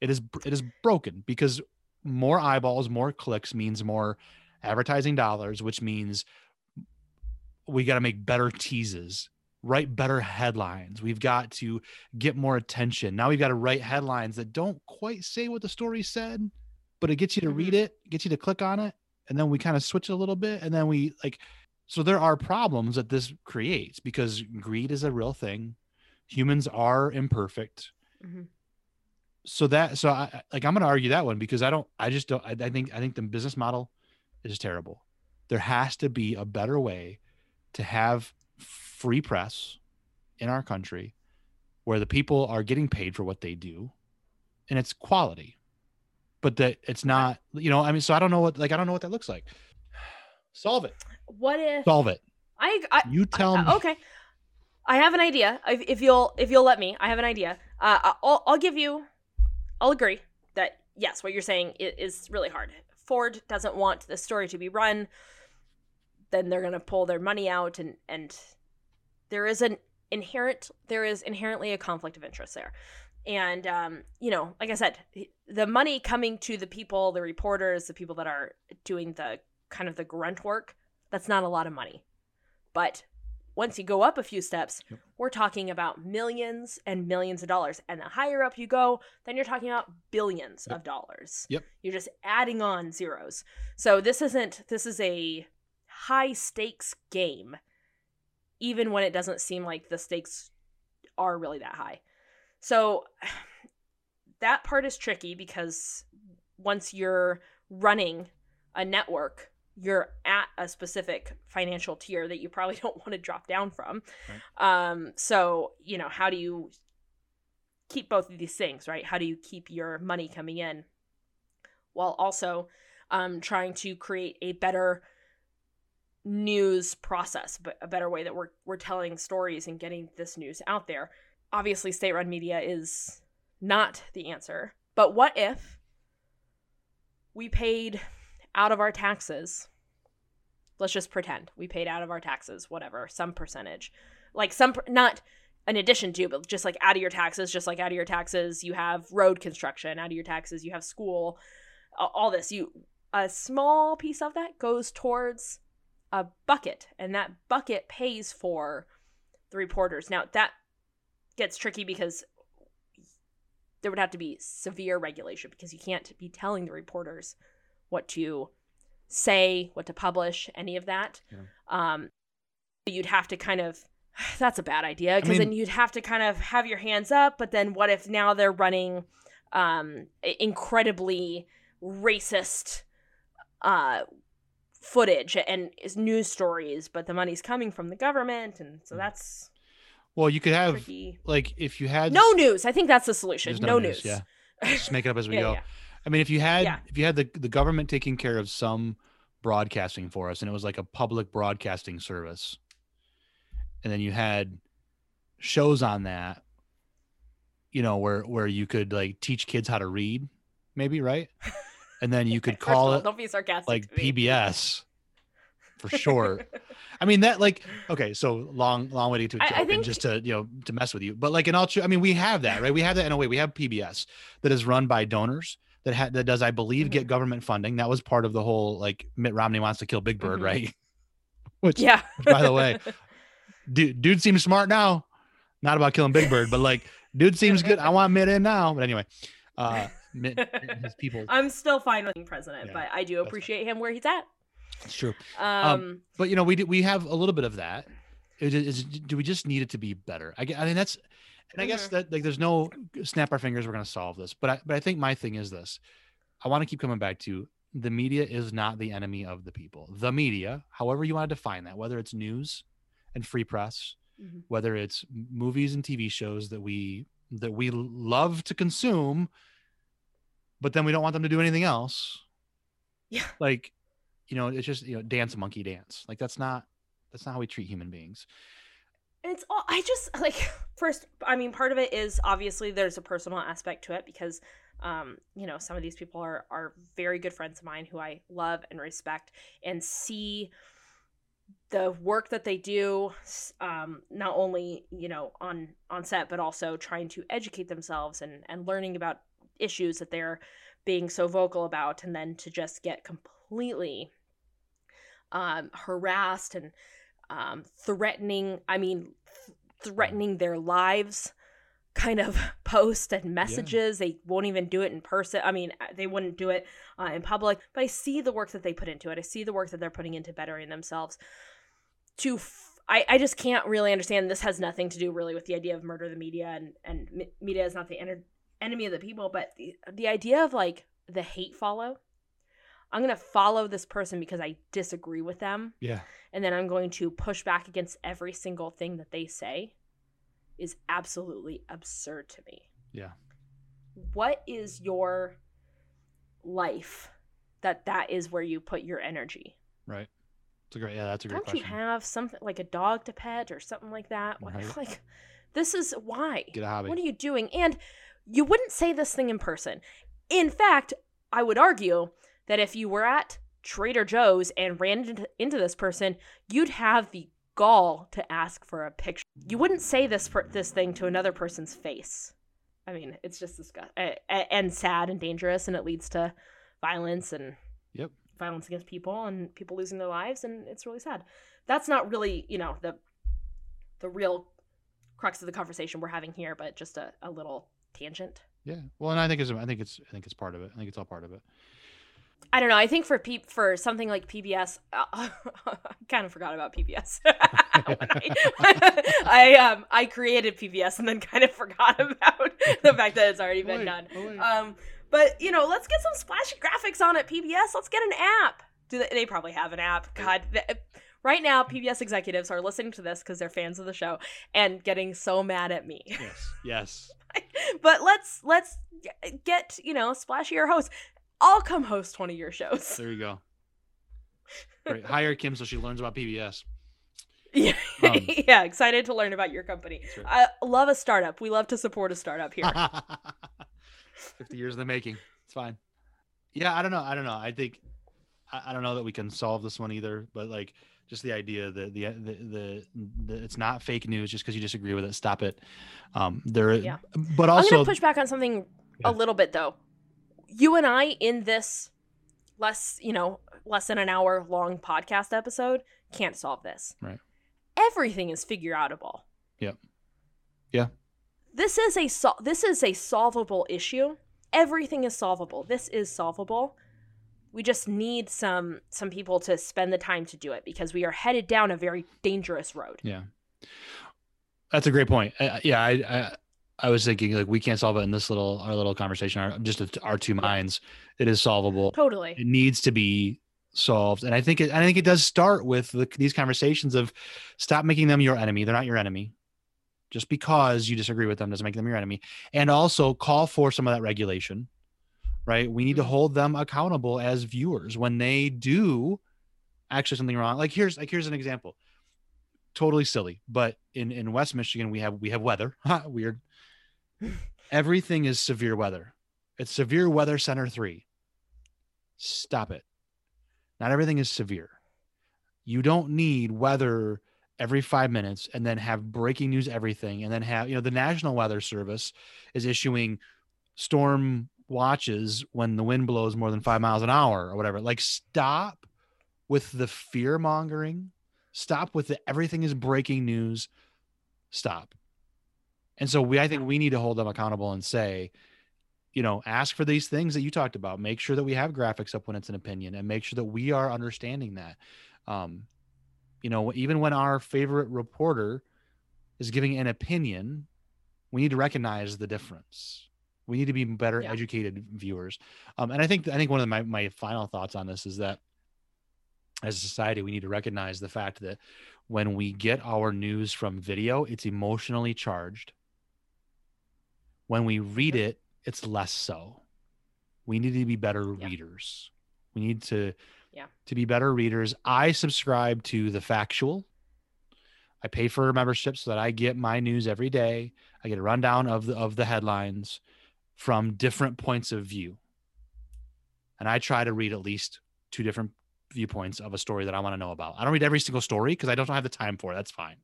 It is it is broken because more eyeballs, more clicks means more advertising dollars, which means we got to make better teases, write better headlines. We've got to get more attention. Now we've got to write headlines that don't quite say what the story said, but it gets you to read mm-hmm. it, gets you to click on it, and then we kind of switch it a little bit, and then we like. So there are problems that this creates because greed is a real thing humans are imperfect mm-hmm. so that so i like i'm gonna argue that one because i don't i just don't I, I think i think the business model is terrible there has to be a better way to have free press in our country where the people are getting paid for what they do and it's quality but that it's not you know i mean so i don't know what like i don't know what that looks like Solve it. What if Solve it. I, I You tell I- me. okay. I have an idea. If, if you'll if you'll let me, I have an idea. Uh, I'll I'll give you. I'll agree that yes, what you're saying i- is really hard. Ford doesn't want the story to be run. Then they're gonna pull their money out, and and there is an inherent there is inherently a conflict of interest there. And um, you know, like I said, the money coming to the people, the reporters, the people that are doing the kind of the grunt work, that's not a lot of money. But once you go up a few steps, Yep. we're talking about millions and millions of dollars. And the higher up you go, then you're talking about billions Yep. of dollars. Yep. You're just adding on zeros. So this isn't this is a high stakes game even when it doesn't seem like the stakes are really that high. So that part is tricky because once you're running a network, you're at a specific financial tier that you probably don't want to drop down from. Um, so, you know, how do you keep both of these things, right? How do you keep your money coming in while also um, trying to create a better news process, but a better way that we're we're telling stories and getting this news out there. Obviously, state-run media is not the answer. But what if we paid out of our taxes? Let's just pretend we paid out of our taxes, whatever, some percentage. Like some not in addition to, but just like out of your taxes, just like out of your taxes, you have road construction, out of your taxes, you have school, all this. You a small piece of that goes towards a bucket, and that bucket pays for the reporters. Now that gets tricky because there would have to be severe regulation because you can't be telling the reporters what to say, what to publish, any of that. Yeah. Um, you'd have to kind of that's a bad idea because mean- then you'd have to kind of have your hands up. But then what if now they're running um, incredibly racist uh, footage and news stories, but the money's coming from the government, and so Mm. that's Well, you could have tricky. like if you had No news. I think that's the solution. No, no news. news, yeah. just make it up as we Yeah, go. yeah. I mean, if you had Yeah. if you had the the government taking care of some broadcasting for us, and it was like a public broadcasting service, and then you had shows on that, you know, where where you could like teach kids how to read, maybe right, and then you could call all, it Don't be sarcastic. like. PBS for sure. I mean that like okay, so long long way to get a I- I joke and think- just to you know to mess with you. But like in all true, I mean we have that right. We have that in a way. We have PBS that is run by donors that ha- that does I believe get Mhm. government funding. That was part of the whole like Mitt Romney wants to kill Big Bird, Mhm. right? Which Yeah. by the way, dude dude seems smart now. Not about killing Big Bird, but like dude seems good. I want Mitt in now. But anyway, uh Mitt his people. I'm still fine with being president, Yeah, but I do appreciate him where he's at. It's true. Um, but you know we do, we have a little bit of that It is- do we just need it to be better i, I mean that's and i guess Mhm. that like there's no snap our fingers we're going to solve this but I, but i think my thing is this i want to keep coming back to the media is not the enemy of the people the media however you want to define that whether it's news and free press Mhm. whether it's movies and tv shows that we that we love to consume but then we don't want them to do anything else yeah. like you know it's just you know dance monkey dance like that's not that's not how we treat human beings It's all I just like first I mean part of it is obviously there's a personal aspect to it because um you know some of these people are are very good friends of mine who I love and respect and see the work that they do um not only you know on on set but also trying to educate themselves and and learning about issues that they're being so vocal about and then to just get completely um harassed and um, threatening i mean th- threatening their lives kind of posts and messages. They won't even do it in person i mean they wouldn't do it uh, in public but i see the work that they put into it. I see the work that they're putting into bettering themselves to f- I, I just can't really understand. This has nothing to do really with the idea of murder the media and and me- media is not the enter- enemy of the people but the, the idea of like the hate follow i'm gonna follow this person because i disagree with them yeah and then I'm going to push back against every single thing that they say is absolutely absurd to me. yeah What is your life that that is where you put your energy? right It's a great, yeah, that's a great Don't question. you have something like a dog to pet or something like that? Right. Like, this is why. Get a hobby. What are you doing? And you wouldn't say this thing in person. In fact, I would argue that if you were at Trader Joe's and ran into, into this person, you'd have the gall to ask for a picture. You wouldn't say this per- this thing to another person's face. I mean, it's just disgust- uh, and sad and dangerous, and it leads to violence and Yep. violence against people and people losing their lives, and it's really sad. That's not really, you know, the the real crux of the conversation we're having here, but just a, a little tangent. Yeah. Well, and I think it's I think it's I think it's part of it. I think it's all part of it. I don't know. I think for P- for something like PBS, uh, I kind of forgot about PBS. I, I um I created PBS and then kind of forgot about the fact that it's already been done. Um, but you know, let's get some splashy graphics on it. PBS. Let's get an app. Do they, they probably have an app? God, th- right now PBS executives are listening to this because they're fans of the show and getting so mad at me. yes. Yes. but let's let's get you know splashier hosts. I'll come host one of your shows. There you go. Right. Hire Kim so she learns about PBS. Yeah, Um, yeah. Excited to learn about your company. Right. I love a startup. We love to support a startup here. 50 years in the making. It's fine. Yeah, I don't know. I don't know. I think I, I don't know that we can solve this one either, but like just the idea that the the the, the it's not fake news just because you disagree with it. Stop it. Um there Yeah. but I'm also gonna push back on something Yeah. a little bit though. You and I in this less, you know, less than an hour long podcast episode can't solve this. Right. Everything is figure outable. Yep. Yeah. This is a sol- this is a solvable issue. Everything is solvable. This is solvable. We just need some some people to spend the time to do it because we are headed down a very dangerous road. Yeah. That's a great point. Yeah, I, I I was thinking like we can't solve it in this little our little conversation. Our, just our two minds. It is solvable. Totally. It needs to be solved, and I think it. I think it does start with the, these conversations of stop making them your enemy. They're not your enemy. Just because you disagree with them doesn't make them your enemy, and also call for some of that regulation. Right? We need to Mhm. hold them accountable as viewers when they do actually something wrong. Like here's like here's an example totally silly but in in west michigan we have we have weather weird everything is severe weather. It's severe weather center 3 stop it. Not everything is severe. You don't need weather every 5 minutes and then have breaking news everything and then have you know the national weather service is issuing storm watches when the wind blows more than 5 miles an hour or whatever. Like stop with the fear mongering. Stop with the everything is breaking news. Stop and so we i think we need to hold them accountable and say you know ask for these things that you talked about. Make sure that we have graphics up when it's an opinion and make sure that we are understanding that. Um you know even when our favorite reporter is giving an opinion we need to recognize the difference. We need to be better Yeah. educated viewers. Um, and i think i think one of my, my final thoughts on this is that as a society we need to recognize the fact that when we get our news from video it's emotionally charged when we read it it's less so. We need to be better Yeah. readers. We need to Yeah. to be better readers. I subscribe to the factual. I pay for a membership so that i get my news every day. I get a rundown of the of the headlines from different points of view. And i try to read at least two different viewpoints of a story that i want to know about. I don't read every single story because i don't have the time for it. That's fine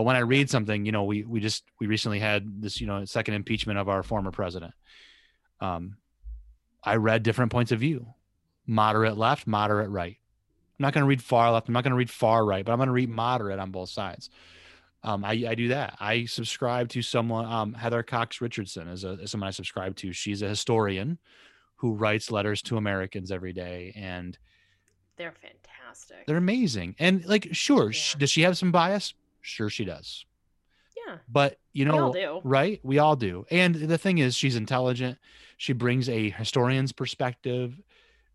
but when i read something you know we we just we recently had this you know second impeachment of our former president um i read different points of view moderate left moderate right i'm not going to read far left i'm not going to read far right but i'm going to read moderate on both sides um, I, I do that. I subscribe to someone, um, Heather Cox Richardson is, a, is someone I subscribe to. She's a historian who writes letters to Americans every day, and They're fantastic. they're amazing. And like, sure, sh- does she have some bias? Sure, she does. yeah. But you We know, all do. right? We all do. And the thing is, she's intelligent. She brings a historian's perspective.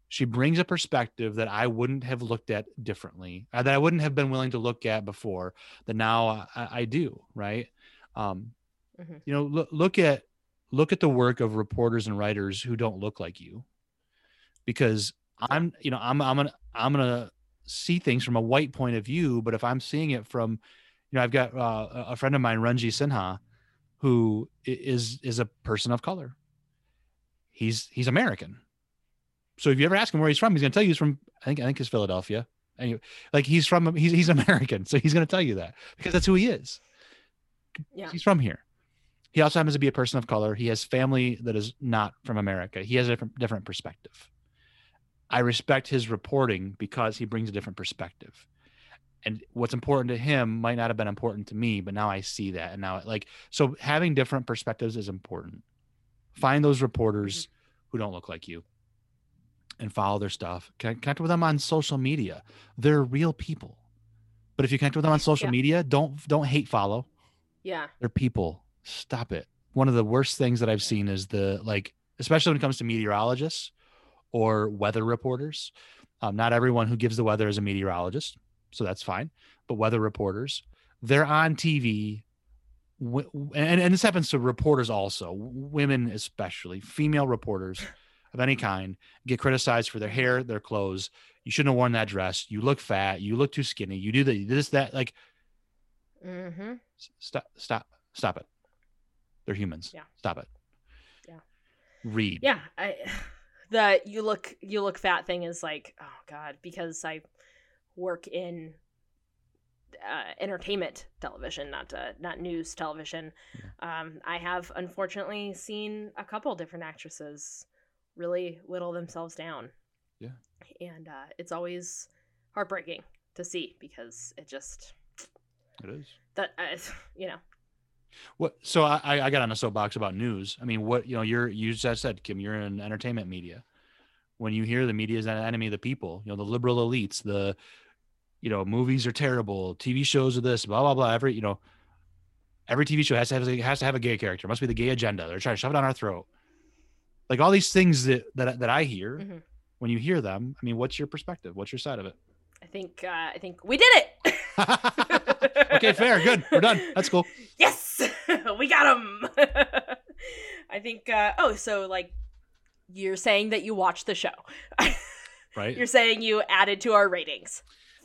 She brings a perspective that I wouldn't have looked at differently, uh, that I wouldn't have been willing to look at before. That now I, I do. Right? Um, Mhm. You know, look, look at look at the work of reporters and writers who don't look like you, because I'm, you know, I'm, I'm gonna, I'm gonna see things from a white point of view, but if I'm seeing it from, you know, I've got uh, a friend of mine, Ranji Sinha, who is is a person of color. He's he's American. So if you ever ask him where he's from, he's going to tell you he's from. I think I think it's Philadelphia. Anyway, like he's from he's he's American, so he's going to tell you that because that's who he is. Yeah. He's from here. He also happens to be a person of color. He has family that is not from America. He has a different different perspective. I respect his reporting because he brings a different perspective. And what's important to him might not have been important to me, but now I see that. And now, like, so having different perspectives is important. Find those reporters who don't look like you and follow their stuff. Connect with them on social media. They're real people. But if you connect with them on social Yeah. media, don't don't hate follow. Yeah. They're people. Stop it. One of the worst things that I've seen is the like, especially when it comes to meteorologists or weather reporters. Um, not everyone who gives the weather is a meteorologist, so that's fine. But weather reporters, they're on TV, and and this happens to reporters also, women especially, female reporters of any kind get criticized for their hair, their clothes. You shouldn't have worn that dress. You look fat. You look too skinny. You do the this that like Mm-hmm. Stop stop stop it they're humans Yeah. stop it Yeah. read Yeah. I the you look you look fat thing is like oh god because I work in uh, entertainment television, not uh, not news television. Um, I have unfortunately seen a couple different actresses really whittle themselves down. Yeah. and uh, it's always heartbreaking to see because it just it is that uh, you know what so i i got on a soapbox about news i mean what you know you're you just said kim you're in entertainment media when you hear the media is an enemy of the people you know the liberal elites the you know movies are terrible tv shows are this blah blah blah every you know every tv show has to have has to have a gay character must be the gay agenda they're trying to shove it down our throat like all these things that that, that i hear Mhm. when you hear them i mean what's your perspective what's your side of it I think uh, I think we did it. okay fair good we're done that's cool Yes, we got him. I think. Uh, oh, so like, you're saying that you watched the show. right you're saying you added to our ratings.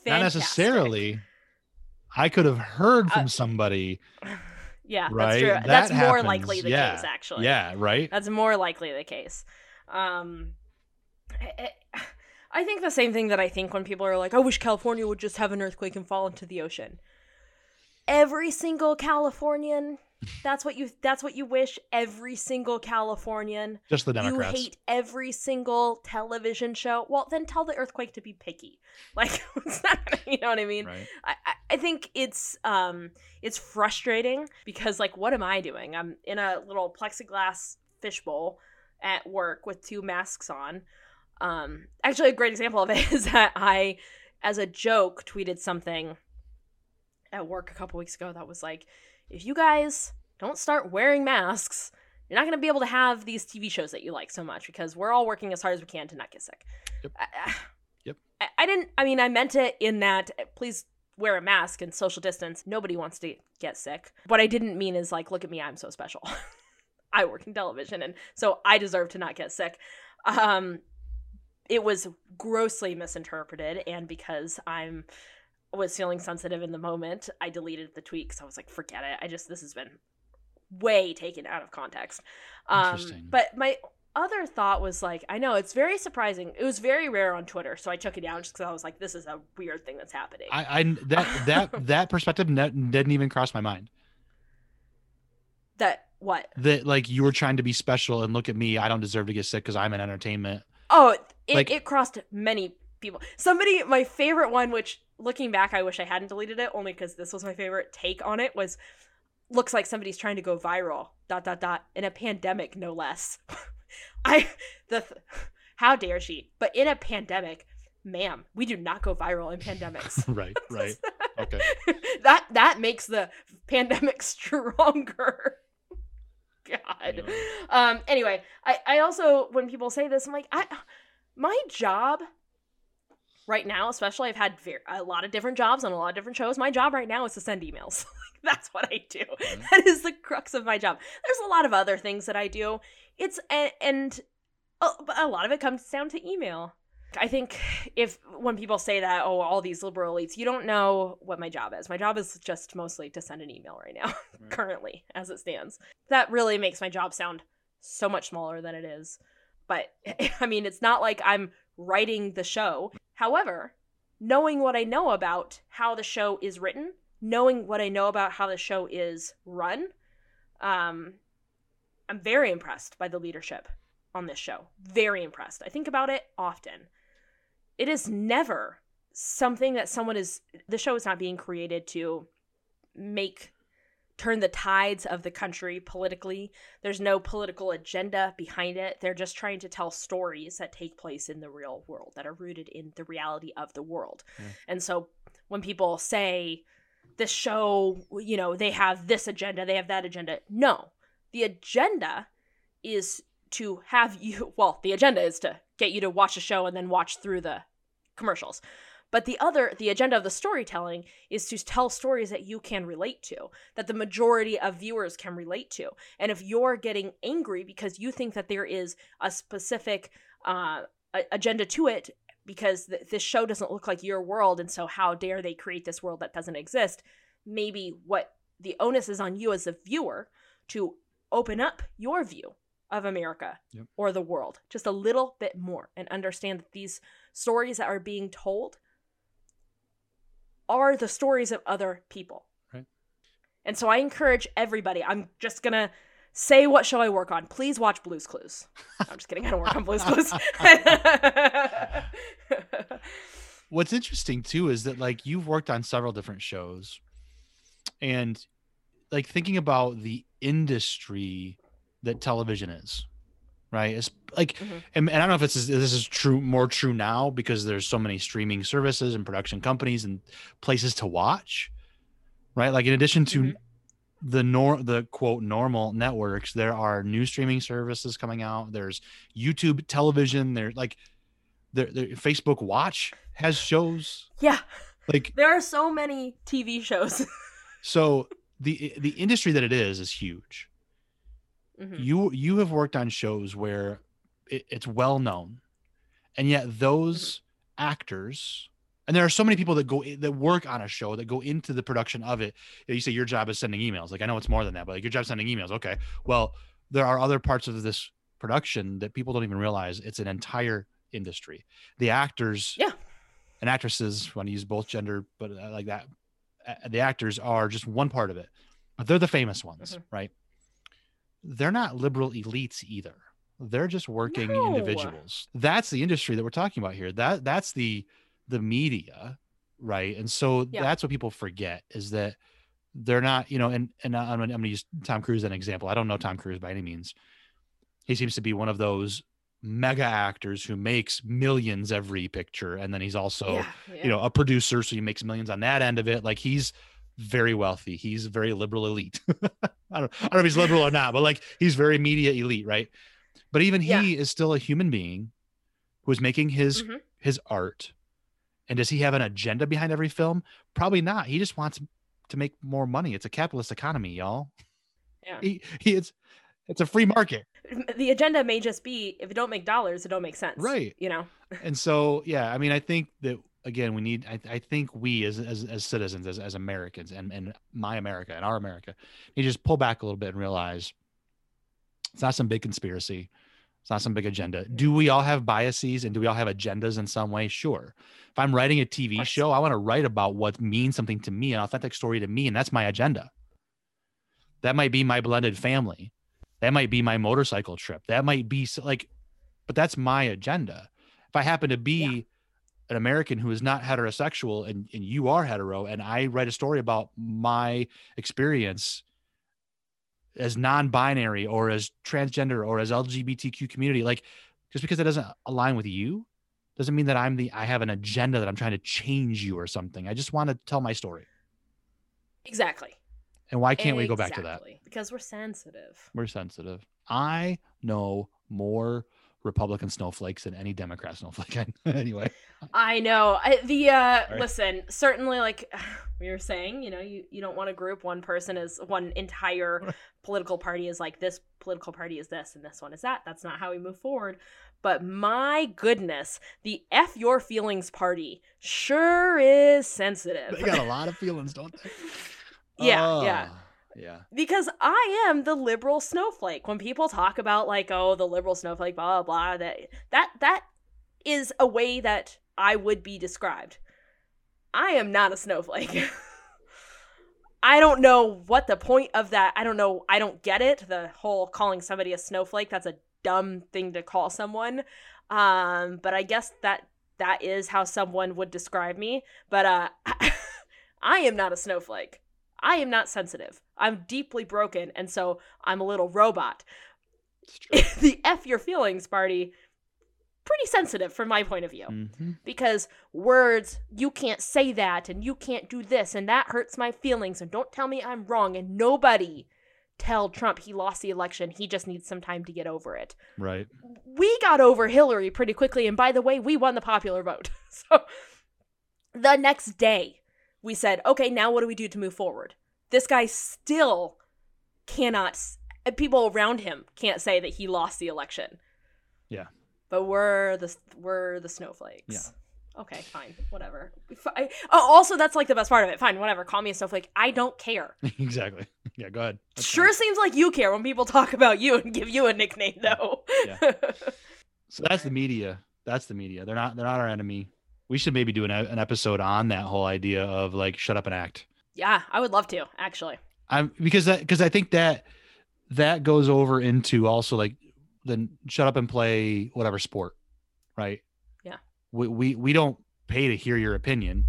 Not necessarily i could have heard from Uh, somebody Yeah, right that's true. That that's more likely the yeah. case, actually. yeah right That's more likely the case. Um, I, I- I think the same thing that I think when people are like, "I wish California would just have an earthquake and fall into the ocean." Every single Californian, that's what you that's what you wish. Every single Californian, just the Democrats. you hate every single television show. Well, then tell the earthquake to be picky. Like, you know what I mean? right I, I- I think it's um it's frustrating because like what am I doing? I'm in a little plexiglass fishbowl at work with two masks on. Um actually a great example of it is that I as a joke tweeted something at work a couple weeks ago that was like if you guys don't start wearing masks you're not going to be able to have these TV shows that you like so much because we're all working as hard as we can to not get sick. Yep. I, Yep. I, I didn't. I mean, I meant it in that. uh, Please wear a mask and social distance. Nobody wants to get sick. What I didn't mean is like, look at me, I'm so special. I work in television, and so I deserve to not get sick. Um, it was grossly misinterpreted, and because I'm was feeling sensitive in the moment, I deleted the tweet because I was like, forget it. I just this has been way taken out of context. Um, but my other thought was like, I know it's very surprising. It was very rare on Twitter, so I took it down just because I was like, this is a weird thing that's happening. I, I that that that perspective didn't even cross my mind. that what? That like you were trying to be special and look at me. I don't deserve to get sick because I'm in entertainment. Oh, it, Like- it crossed many people. Somebody, my favorite one, which looking back, I wish I hadn't deleted it, only because this was my favorite take on it, was looks like somebody's trying to go viral. Dot dot dot in a pandemic, no less. I the th- how dare she? But in a pandemic, ma'am, we do not go viral in pandemics. right, right. Okay. that that makes the pandemic stronger. God. Yeah. Um. Anyway, I I also when people say this, I'm like, I my job right now, especially I've had ver- a lot of different jobs on a lot of different shows. My job right now is to send emails. Like, That's what I do. Mhm. That is the crux of my job. There's a lot of other things that I do. It's and, and a, a lot of it comes down to email. I think if when people say that, oh, all these liberal elites, you don't know what my job is. My job is just mostly to send an email right now, right. currently, as it stands. That really makes my job sound so much smaller than it is. But I mean, it's not like I'm writing the show. However, knowing what I know about how the show is written, knowing what I know about how the show is run, um, I'm very impressed by the leadership on this show. Very impressed. I think about it often it is never something that someone is the show is not being created to make turn the tides of the country politically. There's no political agenda behind it. They're just trying to tell stories that take place in the real world that are rooted in the reality of the world. Yeah. And so when people say this show, you know, they have this agenda, they have that agenda. No. The agenda is to have you well, the agenda is to get you to watch a show and then watch through the commercials. But the other, the agenda of the storytelling is to tell stories that you can relate to, that the majority of viewers can relate to. And if you're getting angry because you think that there is a specific uh, agenda to it, because th- this show doesn't look like your world, and so how dare they create this world that doesn't exist? Maybe what the onus is on you as a viewer to open up your view of America yep. or the world just a little bit more and understand that these stories that are being told are the stories of other people. Right. And so I encourage everybody, I'm just going to say what show I work on. Please watch Blues Clues. I'm just kidding. I don't work on Blues Clues. What's interesting too is that like you've worked on several different shows and like thinking about the industry that television is right? It's like mm-hmm. and, and, i don't know if it's this is true more true now because there's so many streaming services and production companies and places to watch right? Like in addition to mm-hmm. the nor the quote normal networks there are new streaming services coming out. There's youtube television. There's like there, there facebook watch has shows. Yeah. Like there are so many tv shows. So the the industry that it is is huge mm-hmm. you you have worked on shows where it, it's well known and yet those mm-hmm. actors and there are so many people that go that work on a show that go into the production of it. You say your job is sending emails. Like i know it's more than that but like your job sending emails. Okay. Well there are other parts of this production that people don't even realize it's an entire industry. The actors yeah. and actresses want to use both gender but uh, like that the actors are just one part of it but they're the famous ones mm-hmm. right they're not liberal elites either. They're just working no. individuals. That's the industry that we're talking about here. That that's the the media, right? And so yeah. that's what people forget is that they're not, you know, and and I'm, I'm going to use Tom Cruise as an example. I don't know Tom Cruise by any means. He seems to be one of those mega actors who makes millions every picture and then he's also yeah, yeah. you know a producer so he makes millions on that end of it like he's very wealthy. He's very liberal elite. I, don't, I don't know if he's liberal or not, but like he's very media elite, right? But even he yeah. is still a human being who is making his mm-hmm. his art. And does he have an agenda behind every film? Probably not. He just wants to make more money. It's a capitalist economy, y'all. Yeah. He, he it's it's a free market. The agenda may just be if it don't make dollars, it don't make sense. Right. You know. and so yeah, I mean, I think that again we need I, I think we as, as as citizens as, as americans and and my america and our america need to just pull back a little bit and realize it's not some big conspiracy. It's not some big agenda. Do we all have biases and do we all have agendas in some way? Sure. If i'm writing a tv show i want to write about what means something to me an authentic story to me and that's my agenda. That might be my blended family. That might be my motorcycle trip. That might be like but that's my agenda. If i happen to be yeah an American who is not heterosexual and, and you are hetero, and I write a story about my experience as non-binary or as transgender or as LGBTQ community, like just because it doesn't align with you doesn't mean that I'm the I have an agenda that I'm trying to change you or something. I just want to tell my story. Exactly. And why can't exactly. we go back to that? Because we're sensitive. We're sensitive. I know more Republican snowflakes than any Democrat snowflake. anyway, I know I, the uh, right. listen. Certainly, like we were saying, you know, you you don't want to group one person as one entire political party is like this political party is this and this one is that. That's not how we move forward. but my goodness, the F your feelings party sure is sensitive. They got a lot of feelings, don't they? Yeah, yeah. Yeah. because I am the liberal snowflake. When people talk about like, oh, the liberal snowflake, blah blah blah, that that that is a way that I would be described. I am not a snowflake. I don't know what the point of that. I don't know. I don't get it. The whole calling somebody a snowflake. That's a dumb thing to call someone. Um, but I guess that that is how someone would describe me. But uh, I am not a snowflake. I am not sensitive. I'm deeply broken, and so I'm a little robot. The F your feelings party, pretty sensitive from my point of view. Mhm. Because words, you can't say that, and you can't do this, and that hurts my feelings, and don't tell me I'm wrong, and nobody tell Trump he lost the election. He just needs some time to get over it. Right. We got over Hillary pretty quickly, and by the way, we won the popular vote. So the next day, we said, okay, now what do we do to move forward? This guy still cannot, uh, people around him can't say that he lost the election. Yeah. But we're the we're the snowflakes. Yeah. Okay, fine, whatever. Oh, also, that's like the best part of it. Fine, whatever. Call me a snowflake. I don't care. exactly. Yeah. Go ahead. That's sure fine. seems like you care when people talk about you and give you a nickname, though. Yeah. So that's the media. That's the media. They're not. They're not our enemy. We should maybe do an, an episode on that whole idea of like shut up and act. yeah, I would love to actually. I'm because that because I think that that goes over into also like then shut up and play whatever sport, right? Yeah. We we we don't pay to hear your opinion.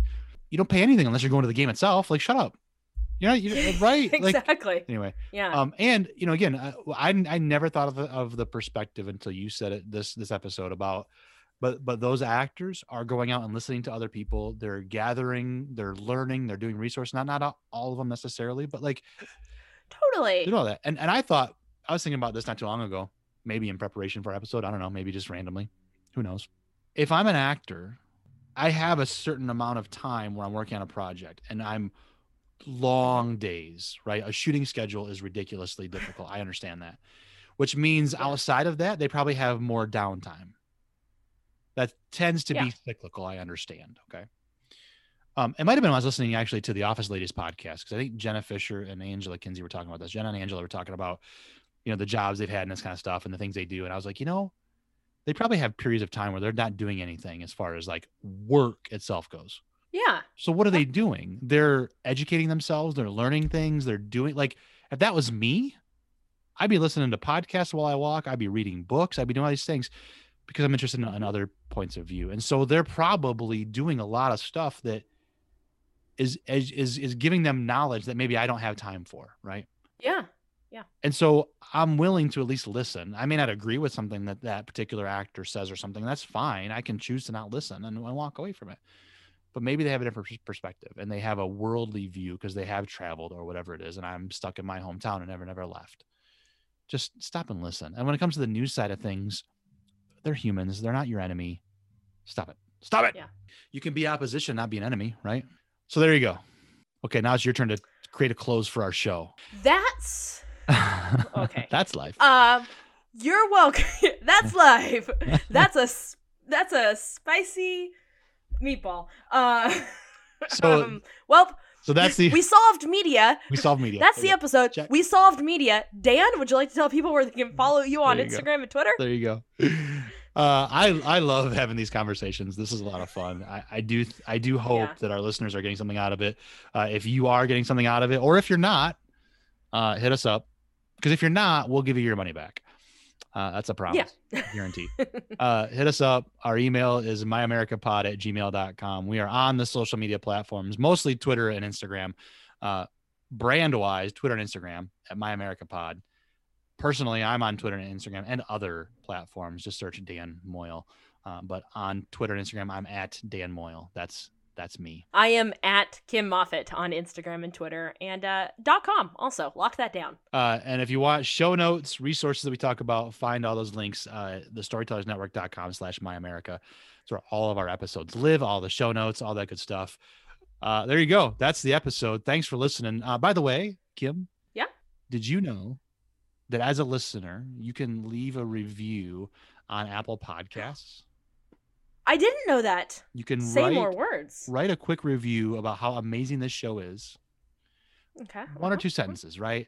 You don't pay anything unless you're going to the game itself. Like shut up. You know, you right? Like exactly. anyway. yeah. Um, and you know, again, I, I I never thought of the of the perspective until you said it this this episode about, but but those actors are going out and listening to other people. They're gathering, they're learning, they're doing resource. Not not all of them necessarily, but like totally. you know that. And and I thought I was thinking about this not too long ago, maybe in preparation for episode. I don't know, maybe just randomly. Who knows? If I'm an actor, I have a certain amount of time where I'm working on a project and I'm long days, right? A shooting schedule is ridiculously difficult. I understand that. Which means Yeah. outside of that, they probably have more downtime. That tends to Yeah. be cyclical. I understand. Okay. Um, it might have been when I was listening actually to the Office Ladies podcast because I think Jenna Fischer and Angela Kinsey were talking about this. Jenna and Angela were talking about, you know, the jobs they've had and this kind of stuff and the things they do. And I was like, you know, they probably have periods of time where they're not doing anything as far as like work itself goes. Yeah. So what are they doing? They're educating themselves. They're learning things. They're doing like if that was me, I'd be listening to podcasts while I walk. I'd be reading books. I'd be doing all these things because I'm interested in, in other points of view. And so they're probably doing a lot of stuff that is is is, giving them knowledge that maybe I don't have time for. Right. Yeah. Yeah. And so I'm willing to at least listen. I may not agree with something that that particular actor says or something. That's fine. I can choose to not listen and, and walk away from it. But maybe they have a different perspective and they have a worldly view because they have traveled or whatever it is. And I'm stuck in my hometown and never, never left. Just stop and listen. And when it comes to the news side of things, they're humans. They're not your enemy. Stop it. Stop it. Yeah. You can be opposition, not be an enemy, right? So there you go. Okay, now it's your turn to create a close for our show. That's Okay. That's life. um. You're welcome. that's life. That's a that's a spicy meatball. Uh. So- um, well, So that's the we solved media. we solved media. That's the episode. Check. We solved media. Dan, would you like to tell people where they can follow you on you go. Instagram and Twitter? There you go. Uh, I I love having these conversations. This is a lot of fun. I, I do I do hope Yeah. that our listeners are getting something out of it. Uh, if you are getting something out of it, or if you're not, uh, hit us up. Because if you're not, we'll give you your money back. Uh, that's a promise, guaranteed. uh, hit us up. Our email is myamericapod at gmail.com. We are on the social media platforms, mostly Twitter and Instagram. Uh, brand wise, Twitter and Instagram at myamericapod. Personally, I'm on Twitter and Instagram and other platforms. Just search Dan Moyle. Uh, but on Twitter and Instagram, I'm at Dan Moyle. That's that's me. I am at Kim Moffat on Instagram and Twitter and uh, dot com. Also, lock that down. Uh, and if you want show notes, resources that we talk about, find all those links. Uh, the storytellersnetwork.com slash my America. That's where all of our episodes live, all the show notes, all that good stuff. Uh, there you go. That's the episode. Thanks for listening. Uh, by the way, Kim. Yeah? Did you know that as a listener, you can leave a review on Apple Podcasts. I didn't know that. You can Say write, more words. write a quick review about how amazing this show is. Okay. One or two sentences, right?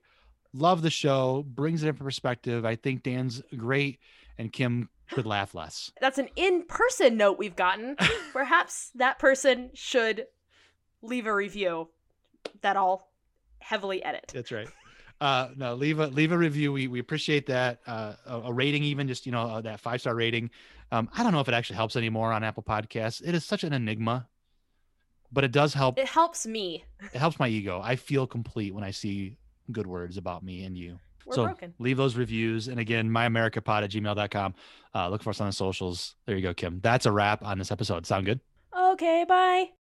Love the show, brings it in perspective. I think Dan's great, and Kim could laugh less. That's an in-person note we've gotten. Perhaps that person should leave a review that I'll heavily edit. That's right. Uh, no, leave a leave a review. We we appreciate that. Uh, a, a rating, even just you know uh, that five star rating. Um, I don't know if it actually helps anymore on Apple Podcasts. It is such an enigma, but it does help. It helps me. It helps my ego. I feel complete when I see good words about me and you. We're so broken. leave those reviews. And again, myamericapod at gmail.com. Uh, look for us on the socials. There you go, Kim. That's a wrap on this episode. Sound good? Okay, bye.